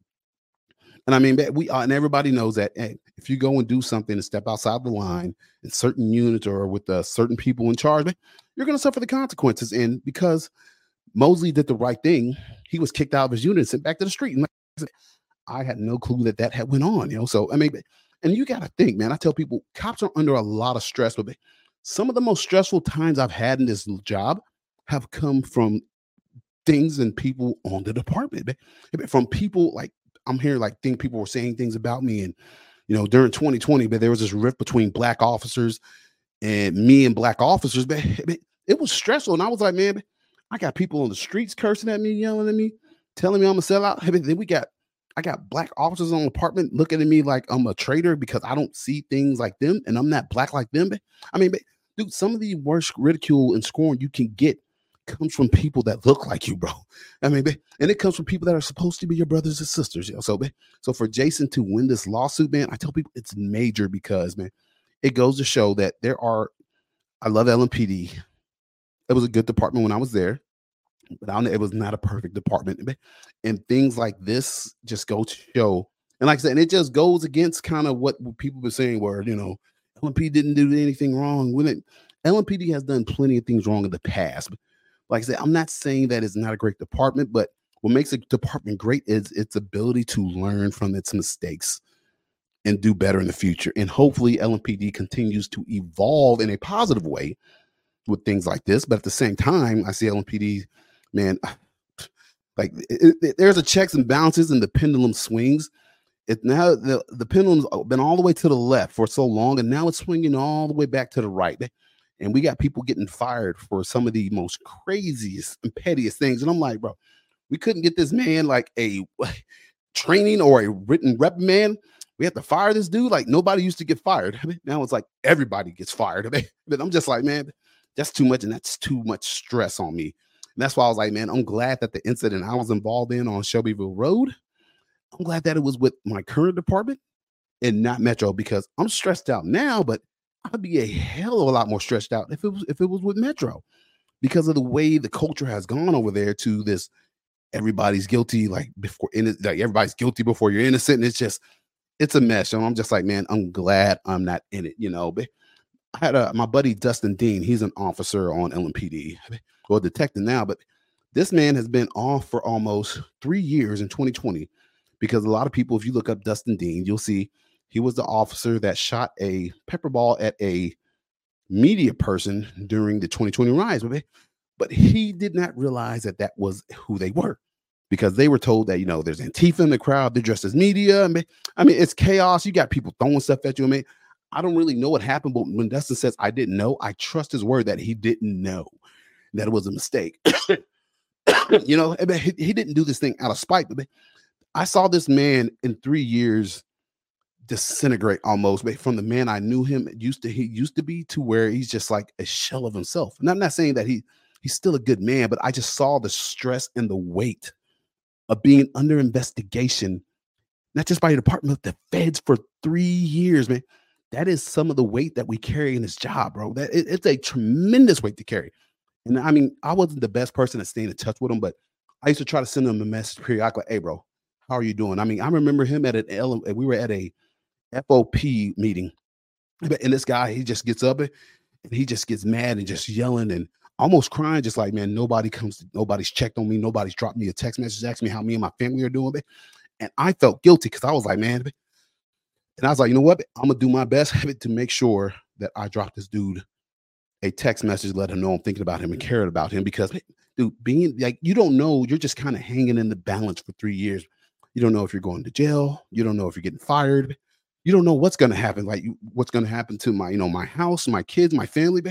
And I mean, we uh, and everybody knows that hey, if you go and do something and step outside the line in certain units or with uh, certain people in charge, you're going to suffer the consequences. And because Mosley did the right thing, he was kicked out of his unit and sent back to the street. And like I had no clue that that had went on. You know, so I mean, and you got to think, man. I tell people, cops are under a lot of stress, but some of the most stressful times I've had in this job have come from things and people on the department, from people like I'm hearing like think people were saying things about me and you know during 2020 but there was this rift between black officers and me and black officers but it was stressful and I was like man I got people on the streets cursing at me yelling at me telling me I'm a sellout then we got I got black officers on the apartment looking at me like I'm a traitor because I don't see things like them and I'm not black like them I mean dude some of the worst ridicule and scorn you can get comes from people that look like you bro I mean, and it comes from people that are supposed to be your brothers and sisters. You know? So, so for Jason to win this lawsuit, man, I tell people it's major because, man, it goes to show that there are. I love LMPD. It was a good department when I was there, but I don't, it was not a perfect department. And things like this just go to show. And like I said, and it just goes against kind of what people were saying, where you know, LMPD didn't do anything wrong. When it, LMPD has done plenty of things wrong in the past, like I said, I'm not saying that it's not a great department, but what makes a department great is its ability to learn from its mistakes and do better in the future. And hopefully, LMPD continues to evolve in a positive way with things like this. But at the same time, I see LMPD, man, like it- it- there's a checks and balances and the pendulum swings. it now the, the pendulum's been all the way to the left for so long, and now it's swinging all the way back to the right. And we got people getting fired for some of the most craziest and pettiest things. And I'm like, bro, we couldn't get this man like a training or a written reprimand. We had to fire this dude. Like nobody used to get fired. now it's like everybody gets fired. But I'm just like, man, that's too much, and that's too much stress on me. And that's why I was like, man, I'm glad that the incident I was involved in on Shelbyville Road, I'm glad that it was with my current department and not Metro because I'm stressed out now, but I'd be a hell of a lot more stressed out if it was if it was with Metro because of the way the culture has gone over there to this everybody's guilty like before in like everybody's guilty before you're innocent and it's just it's a mess and i'm just like man i'm glad i'm not in it you know? But i had a my buddy dustin dean he's an officer on lmpd well detective now but this man has been off for almost three years in 2020 because a lot of people if you look up dustin dean you'll see he was the officer that shot a pepper ball at a media person during the 2020 riots but he did not realize that that was who they were because they were told that you know there's Antifa in the crowd, they're dressed as media. I mean, I mean, it's chaos. You got people throwing stuff at you. I mean, I don't really know what happened, but when Dustin says I didn't know, I trust his word that he didn't know that it was a mistake. you know, eh, he, he, didn't do this thing out of spite. But I saw this man in three years disintegrate almost from the man I knew him used to he used to be to where he's just like a shell of himself. And I'm not saying that he he's still a good man, but I just saw the stress and the weight of being under investigation, not just by your department, the feds for three years, man. That is some of the weight that we carry in this job, bro. That it, it's a tremendous weight to carry. And I mean, I wasn't the best person to stay in touch with him, but I used to try to send him a message periodically. Hey, bro, how are you doing? I mean, I remember him at an L. We were at a FOP meeting, and this guy he just gets up and he just gets mad and just yelling and almost crying, just like, man, nobody comes, nobody's checked on me, nobody's dropped me a text message, asking me how me and my family are doing. And I felt guilty because I was like, man, and I was like, you know what? I'm gonna do my best to make sure that I drop this dude a text message, let him know I'm thinking about him and caring about him because dude, being like you don't know, you're just kind of hanging in the balance for three years. You don't know if you're going to jail, you don't know if you're getting fired, you don't know what's gonna happen, like what's gonna happen to my, you know, my house, my kids, my family.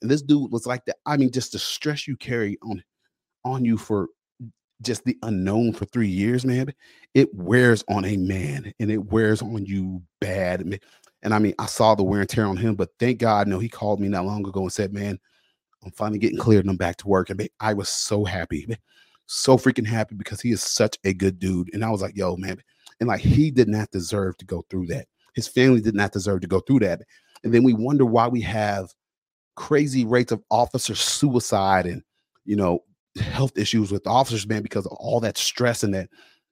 And this dude was like that. I mean, just the stress you carry on on you for just the unknown for three years, man, it wears on a man and it wears on you bad. And I mean, I saw the wear and tear on him, but thank God, no, he called me not long ago and said, Man, I'm finally getting cleared and I'm back to work. And I was so happy, so freaking happy because he is such a good dude. And I was like, Yo, man, and like he did not deserve to go through that. His family did not deserve to go through that. And then we wonder why we have crazy rates of officer suicide and you know health issues with officers, man, because of all that stress and that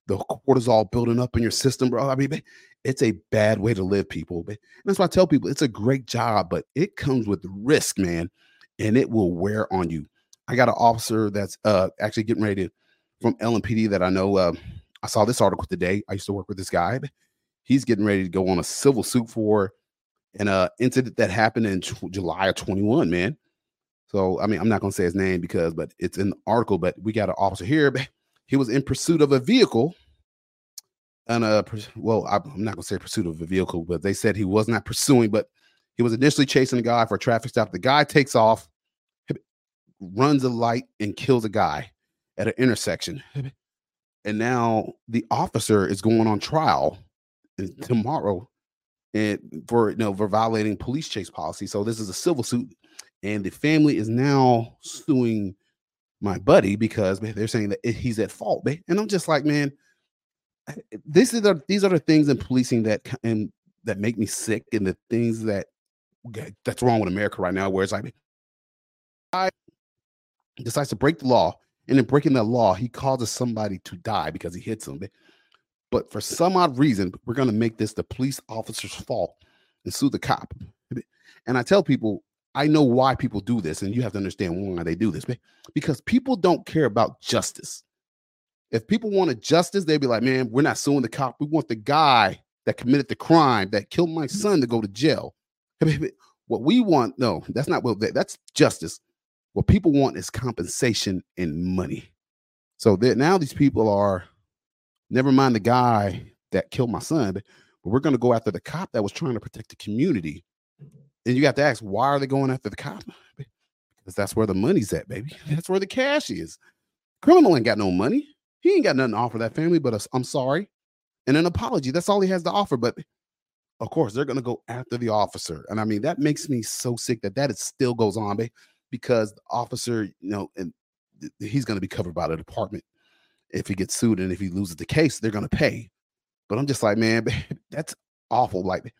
the cortisol building up in your system, bro. I mean, it's a bad way to live, people. And that's why I tell people it's a great job, but it comes with risk, man, and it will wear on you. I got an officer that's uh actually getting ready to, from LMPD that I know. Uh, I saw this article today. I used to work with this guy. He's getting ready to go on a civil suit for an uh, incident that happened in July of 21, man. So, I mean, I'm not going to say his name because, but it's in the article. But we got an officer here. He was in pursuit of a vehicle. And, uh, well, I'm not going to say pursuit of a vehicle, but they said he was not pursuing, but he was initially chasing a guy for a traffic stop. The guy takes off, runs a light, and kills a guy at an intersection. And now the officer is going on trial uh, mm-hmm. tomorrow and for you know for violating police chase policy. So this is a civil suit, and the family is now suing my buddy because they're saying that he's at fault. And I'm just like, man, this is the these are the things in policing that and that make me sick, and the things that that's wrong with America right now, where it's like, I decides to break the law, and in breaking that law, he causes somebody to die because he hits them. But for some odd reason, we're going to make this the police officer's fault and sue the cop. And I tell people, I know why people do this, and you have to understand why they do this. Because people don't care about justice. If people wanted justice, they'd be like, man, we're not suing the cop. We want the guy that committed the crime that killed my son to go to jail. What we want, no, that's not what that's justice. What people want is compensation and money. So that now these people are Never mind the guy that killed my son, but we're going to go after the cop that was trying to protect the community. And you have to ask, why are they going after the cop? Because that's where the money's at, baby. That's where the cash is. Criminal ain't got no money. He ain't got nothing to offer that family, but a, I'm sorry and an apology. That's all he has to offer. But of course, they're going to go after the officer. And I mean, that makes me so sick that that still goes on, babe, because the officer, you know, and th- he's going to be covered by the department if he gets sued and if he loses the case, they're going to pay. But I'm just like, man, that's awful. Like,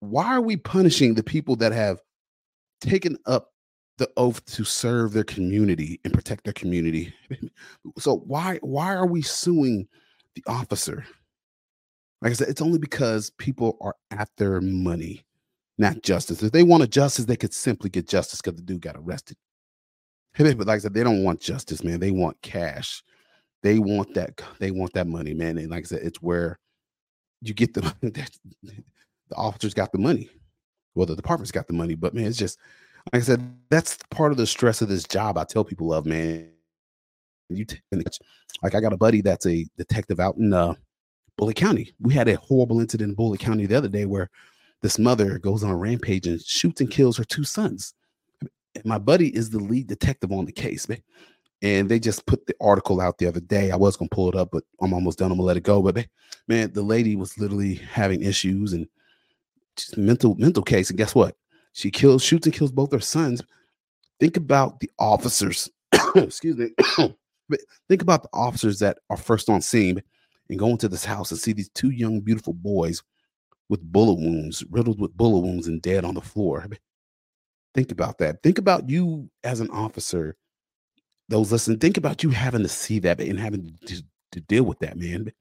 why are we punishing the people that have taken up the oath to serve their community and protect their community? so why why are we suing the officer? Like I said, it's only because people are after money, not justice. If they wanted justice, they could simply get justice because the dude got arrested. But like I said, they don't want justice, man. They want cash. They want that. They want that money, man. And like I said, it's where you get the the officers got the money. Well, the department's got the money, but man, it's just like I said, that's part of the stress of this job. I tell people of man. You t- like I got a buddy that's a detective out in uh Bullitt County. We had a horrible incident in Bullitt County the other day where this mother goes on a rampage and shoots and kills her two sons. My buddy is the lead detective on the case, man. And they just put the article out the other day. I was gonna pull it up, but I'm almost done. I'm gonna let it go. But man, the lady was literally having issues and just mental mental case. And guess what? She kills, shoots, and kills both her sons. Think about the officers. excuse me. but think about the officers that are first on scene and go into this house and see these two young, beautiful boys with bullet wounds, riddled with bullet wounds and dead on the floor. Think about that. Think about you as an officer, those listening, think about you having to see that and having to, to deal with that, man.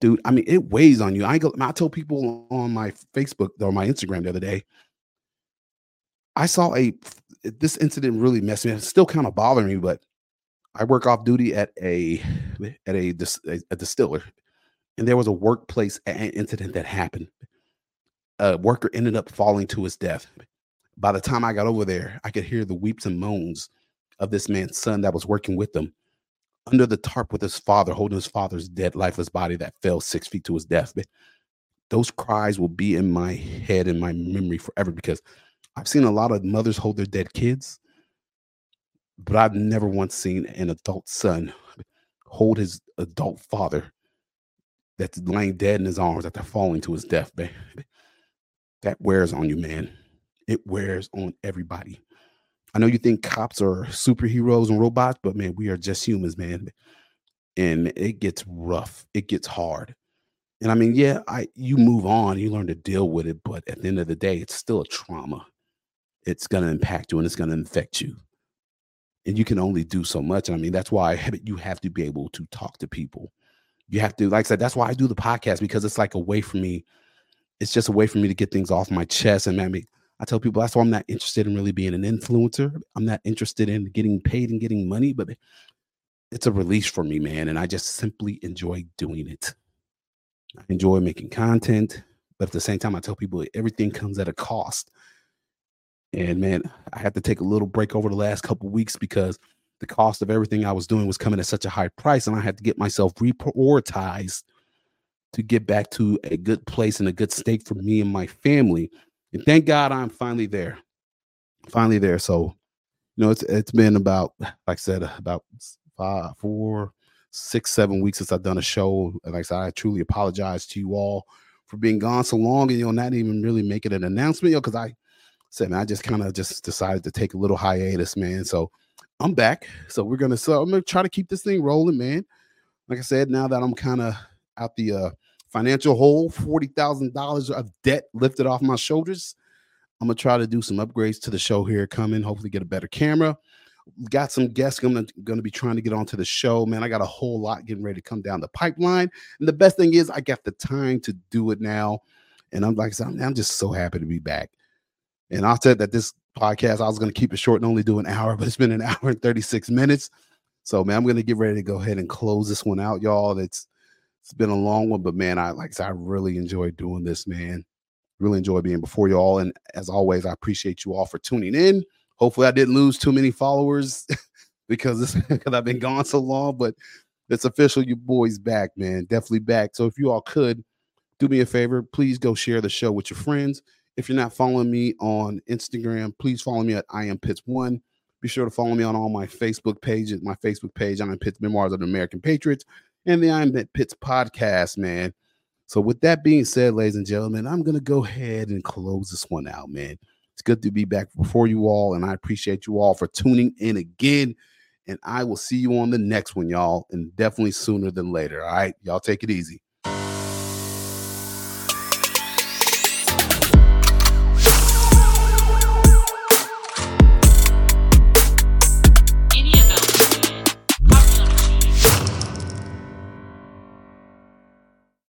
Dude, I mean, it weighs on you. I go, I told people on my Facebook or my Instagram the other day, I saw a this incident really messed me. It's still kind of bothering me, but I work off duty at a at a, a, a distiller, and there was a workplace incident that happened. A worker ended up falling to his death. By the time I got over there, I could hear the weeps and moans of this man's son that was working with them under the tarp with his father, holding his father's dead, lifeless body that fell six feet to his death. Those cries will be in my head and my memory forever because I've seen a lot of mothers hold their dead kids but I've never once seen an adult son hold his adult father that's laying dead in his arms after falling to his death, baby. That wears on you, man. It wears on everybody. I know you think cops are superheroes and robots, but man, we are just humans, man. And it gets rough. It gets hard. And I mean, yeah, I you move on, you learn to deal with it, but at the end of the day, it's still a trauma. It's gonna impact you and it's gonna infect you and you can only do so much. And I mean, that's why you have to be able to talk to people. You have to, like I said, that's why I do the podcast because it's like a way for me. It's just a way for me to get things off my chest. And I I tell people that's why I'm not interested in really being an influencer. I'm not interested in getting paid and getting money, but it's a release for me, man. And I just simply enjoy doing it. I enjoy making content, but at the same time, I tell people everything comes at a cost. And man, I had to take a little break over the last couple weeks because the cost of everything I was doing was coming at such a high price, and I had to get myself reprioritized to get back to a good place and a good state for me and my family. And thank God I'm finally there. Finally there. So, you know, it's it's been about, like I said, about five, four, six, seven weeks since I've done a show. And like I said, I truly apologize to you all for being gone so long and you know not even really making an announcement, you know, because I said, man, I just kind of just decided to take a little hiatus, man. So I'm back. So we're gonna so I'm gonna try to keep this thing rolling, man. Like I said, now that I'm kind of out the uh financial hole, forty thousand dollars of debt lifted off my shoulders. I'm gonna try to do some upgrades to the show here coming, hopefully get a better camera. Got some guests gonna gonna be trying to get onto the show, man. I got a whole lot getting ready to come down the pipeline. And the best thing is I got the time to do it now. And I'm like I'm, I'm just so happy to be back. And I said that this podcast, I was going to keep it short and only do an hour, but it's been an hour and 36 minutes. So, man, I'm going to get ready to go ahead and close this one out, y'all. It's it's been a long one, but man, I like I, really enjoy doing this, man. Really enjoy being before y'all. And as always, I appreciate you all for tuning in. Hopefully, I didn't lose too many followers because this because I've been gone so long. But It's official. Your boy's back, man. Definitely back. So if you all could do me a favor, please go share the show with your friends. If you're not following me on Instagram, please follow me at I am Pitts One. Be sure to follow me on all my Facebook pages. My Facebook page, I am Pitts Memoirs of the American Patriots, and the I am Pitts podcast, man. So with that being said, ladies and gentlemen, I'm gonna go ahead and close this one out, man. It's good to be back before you all, and I appreciate you all for tuning in again. And I will see you on the next one, y'all, and definitely sooner than later. All right, y'all take it easy.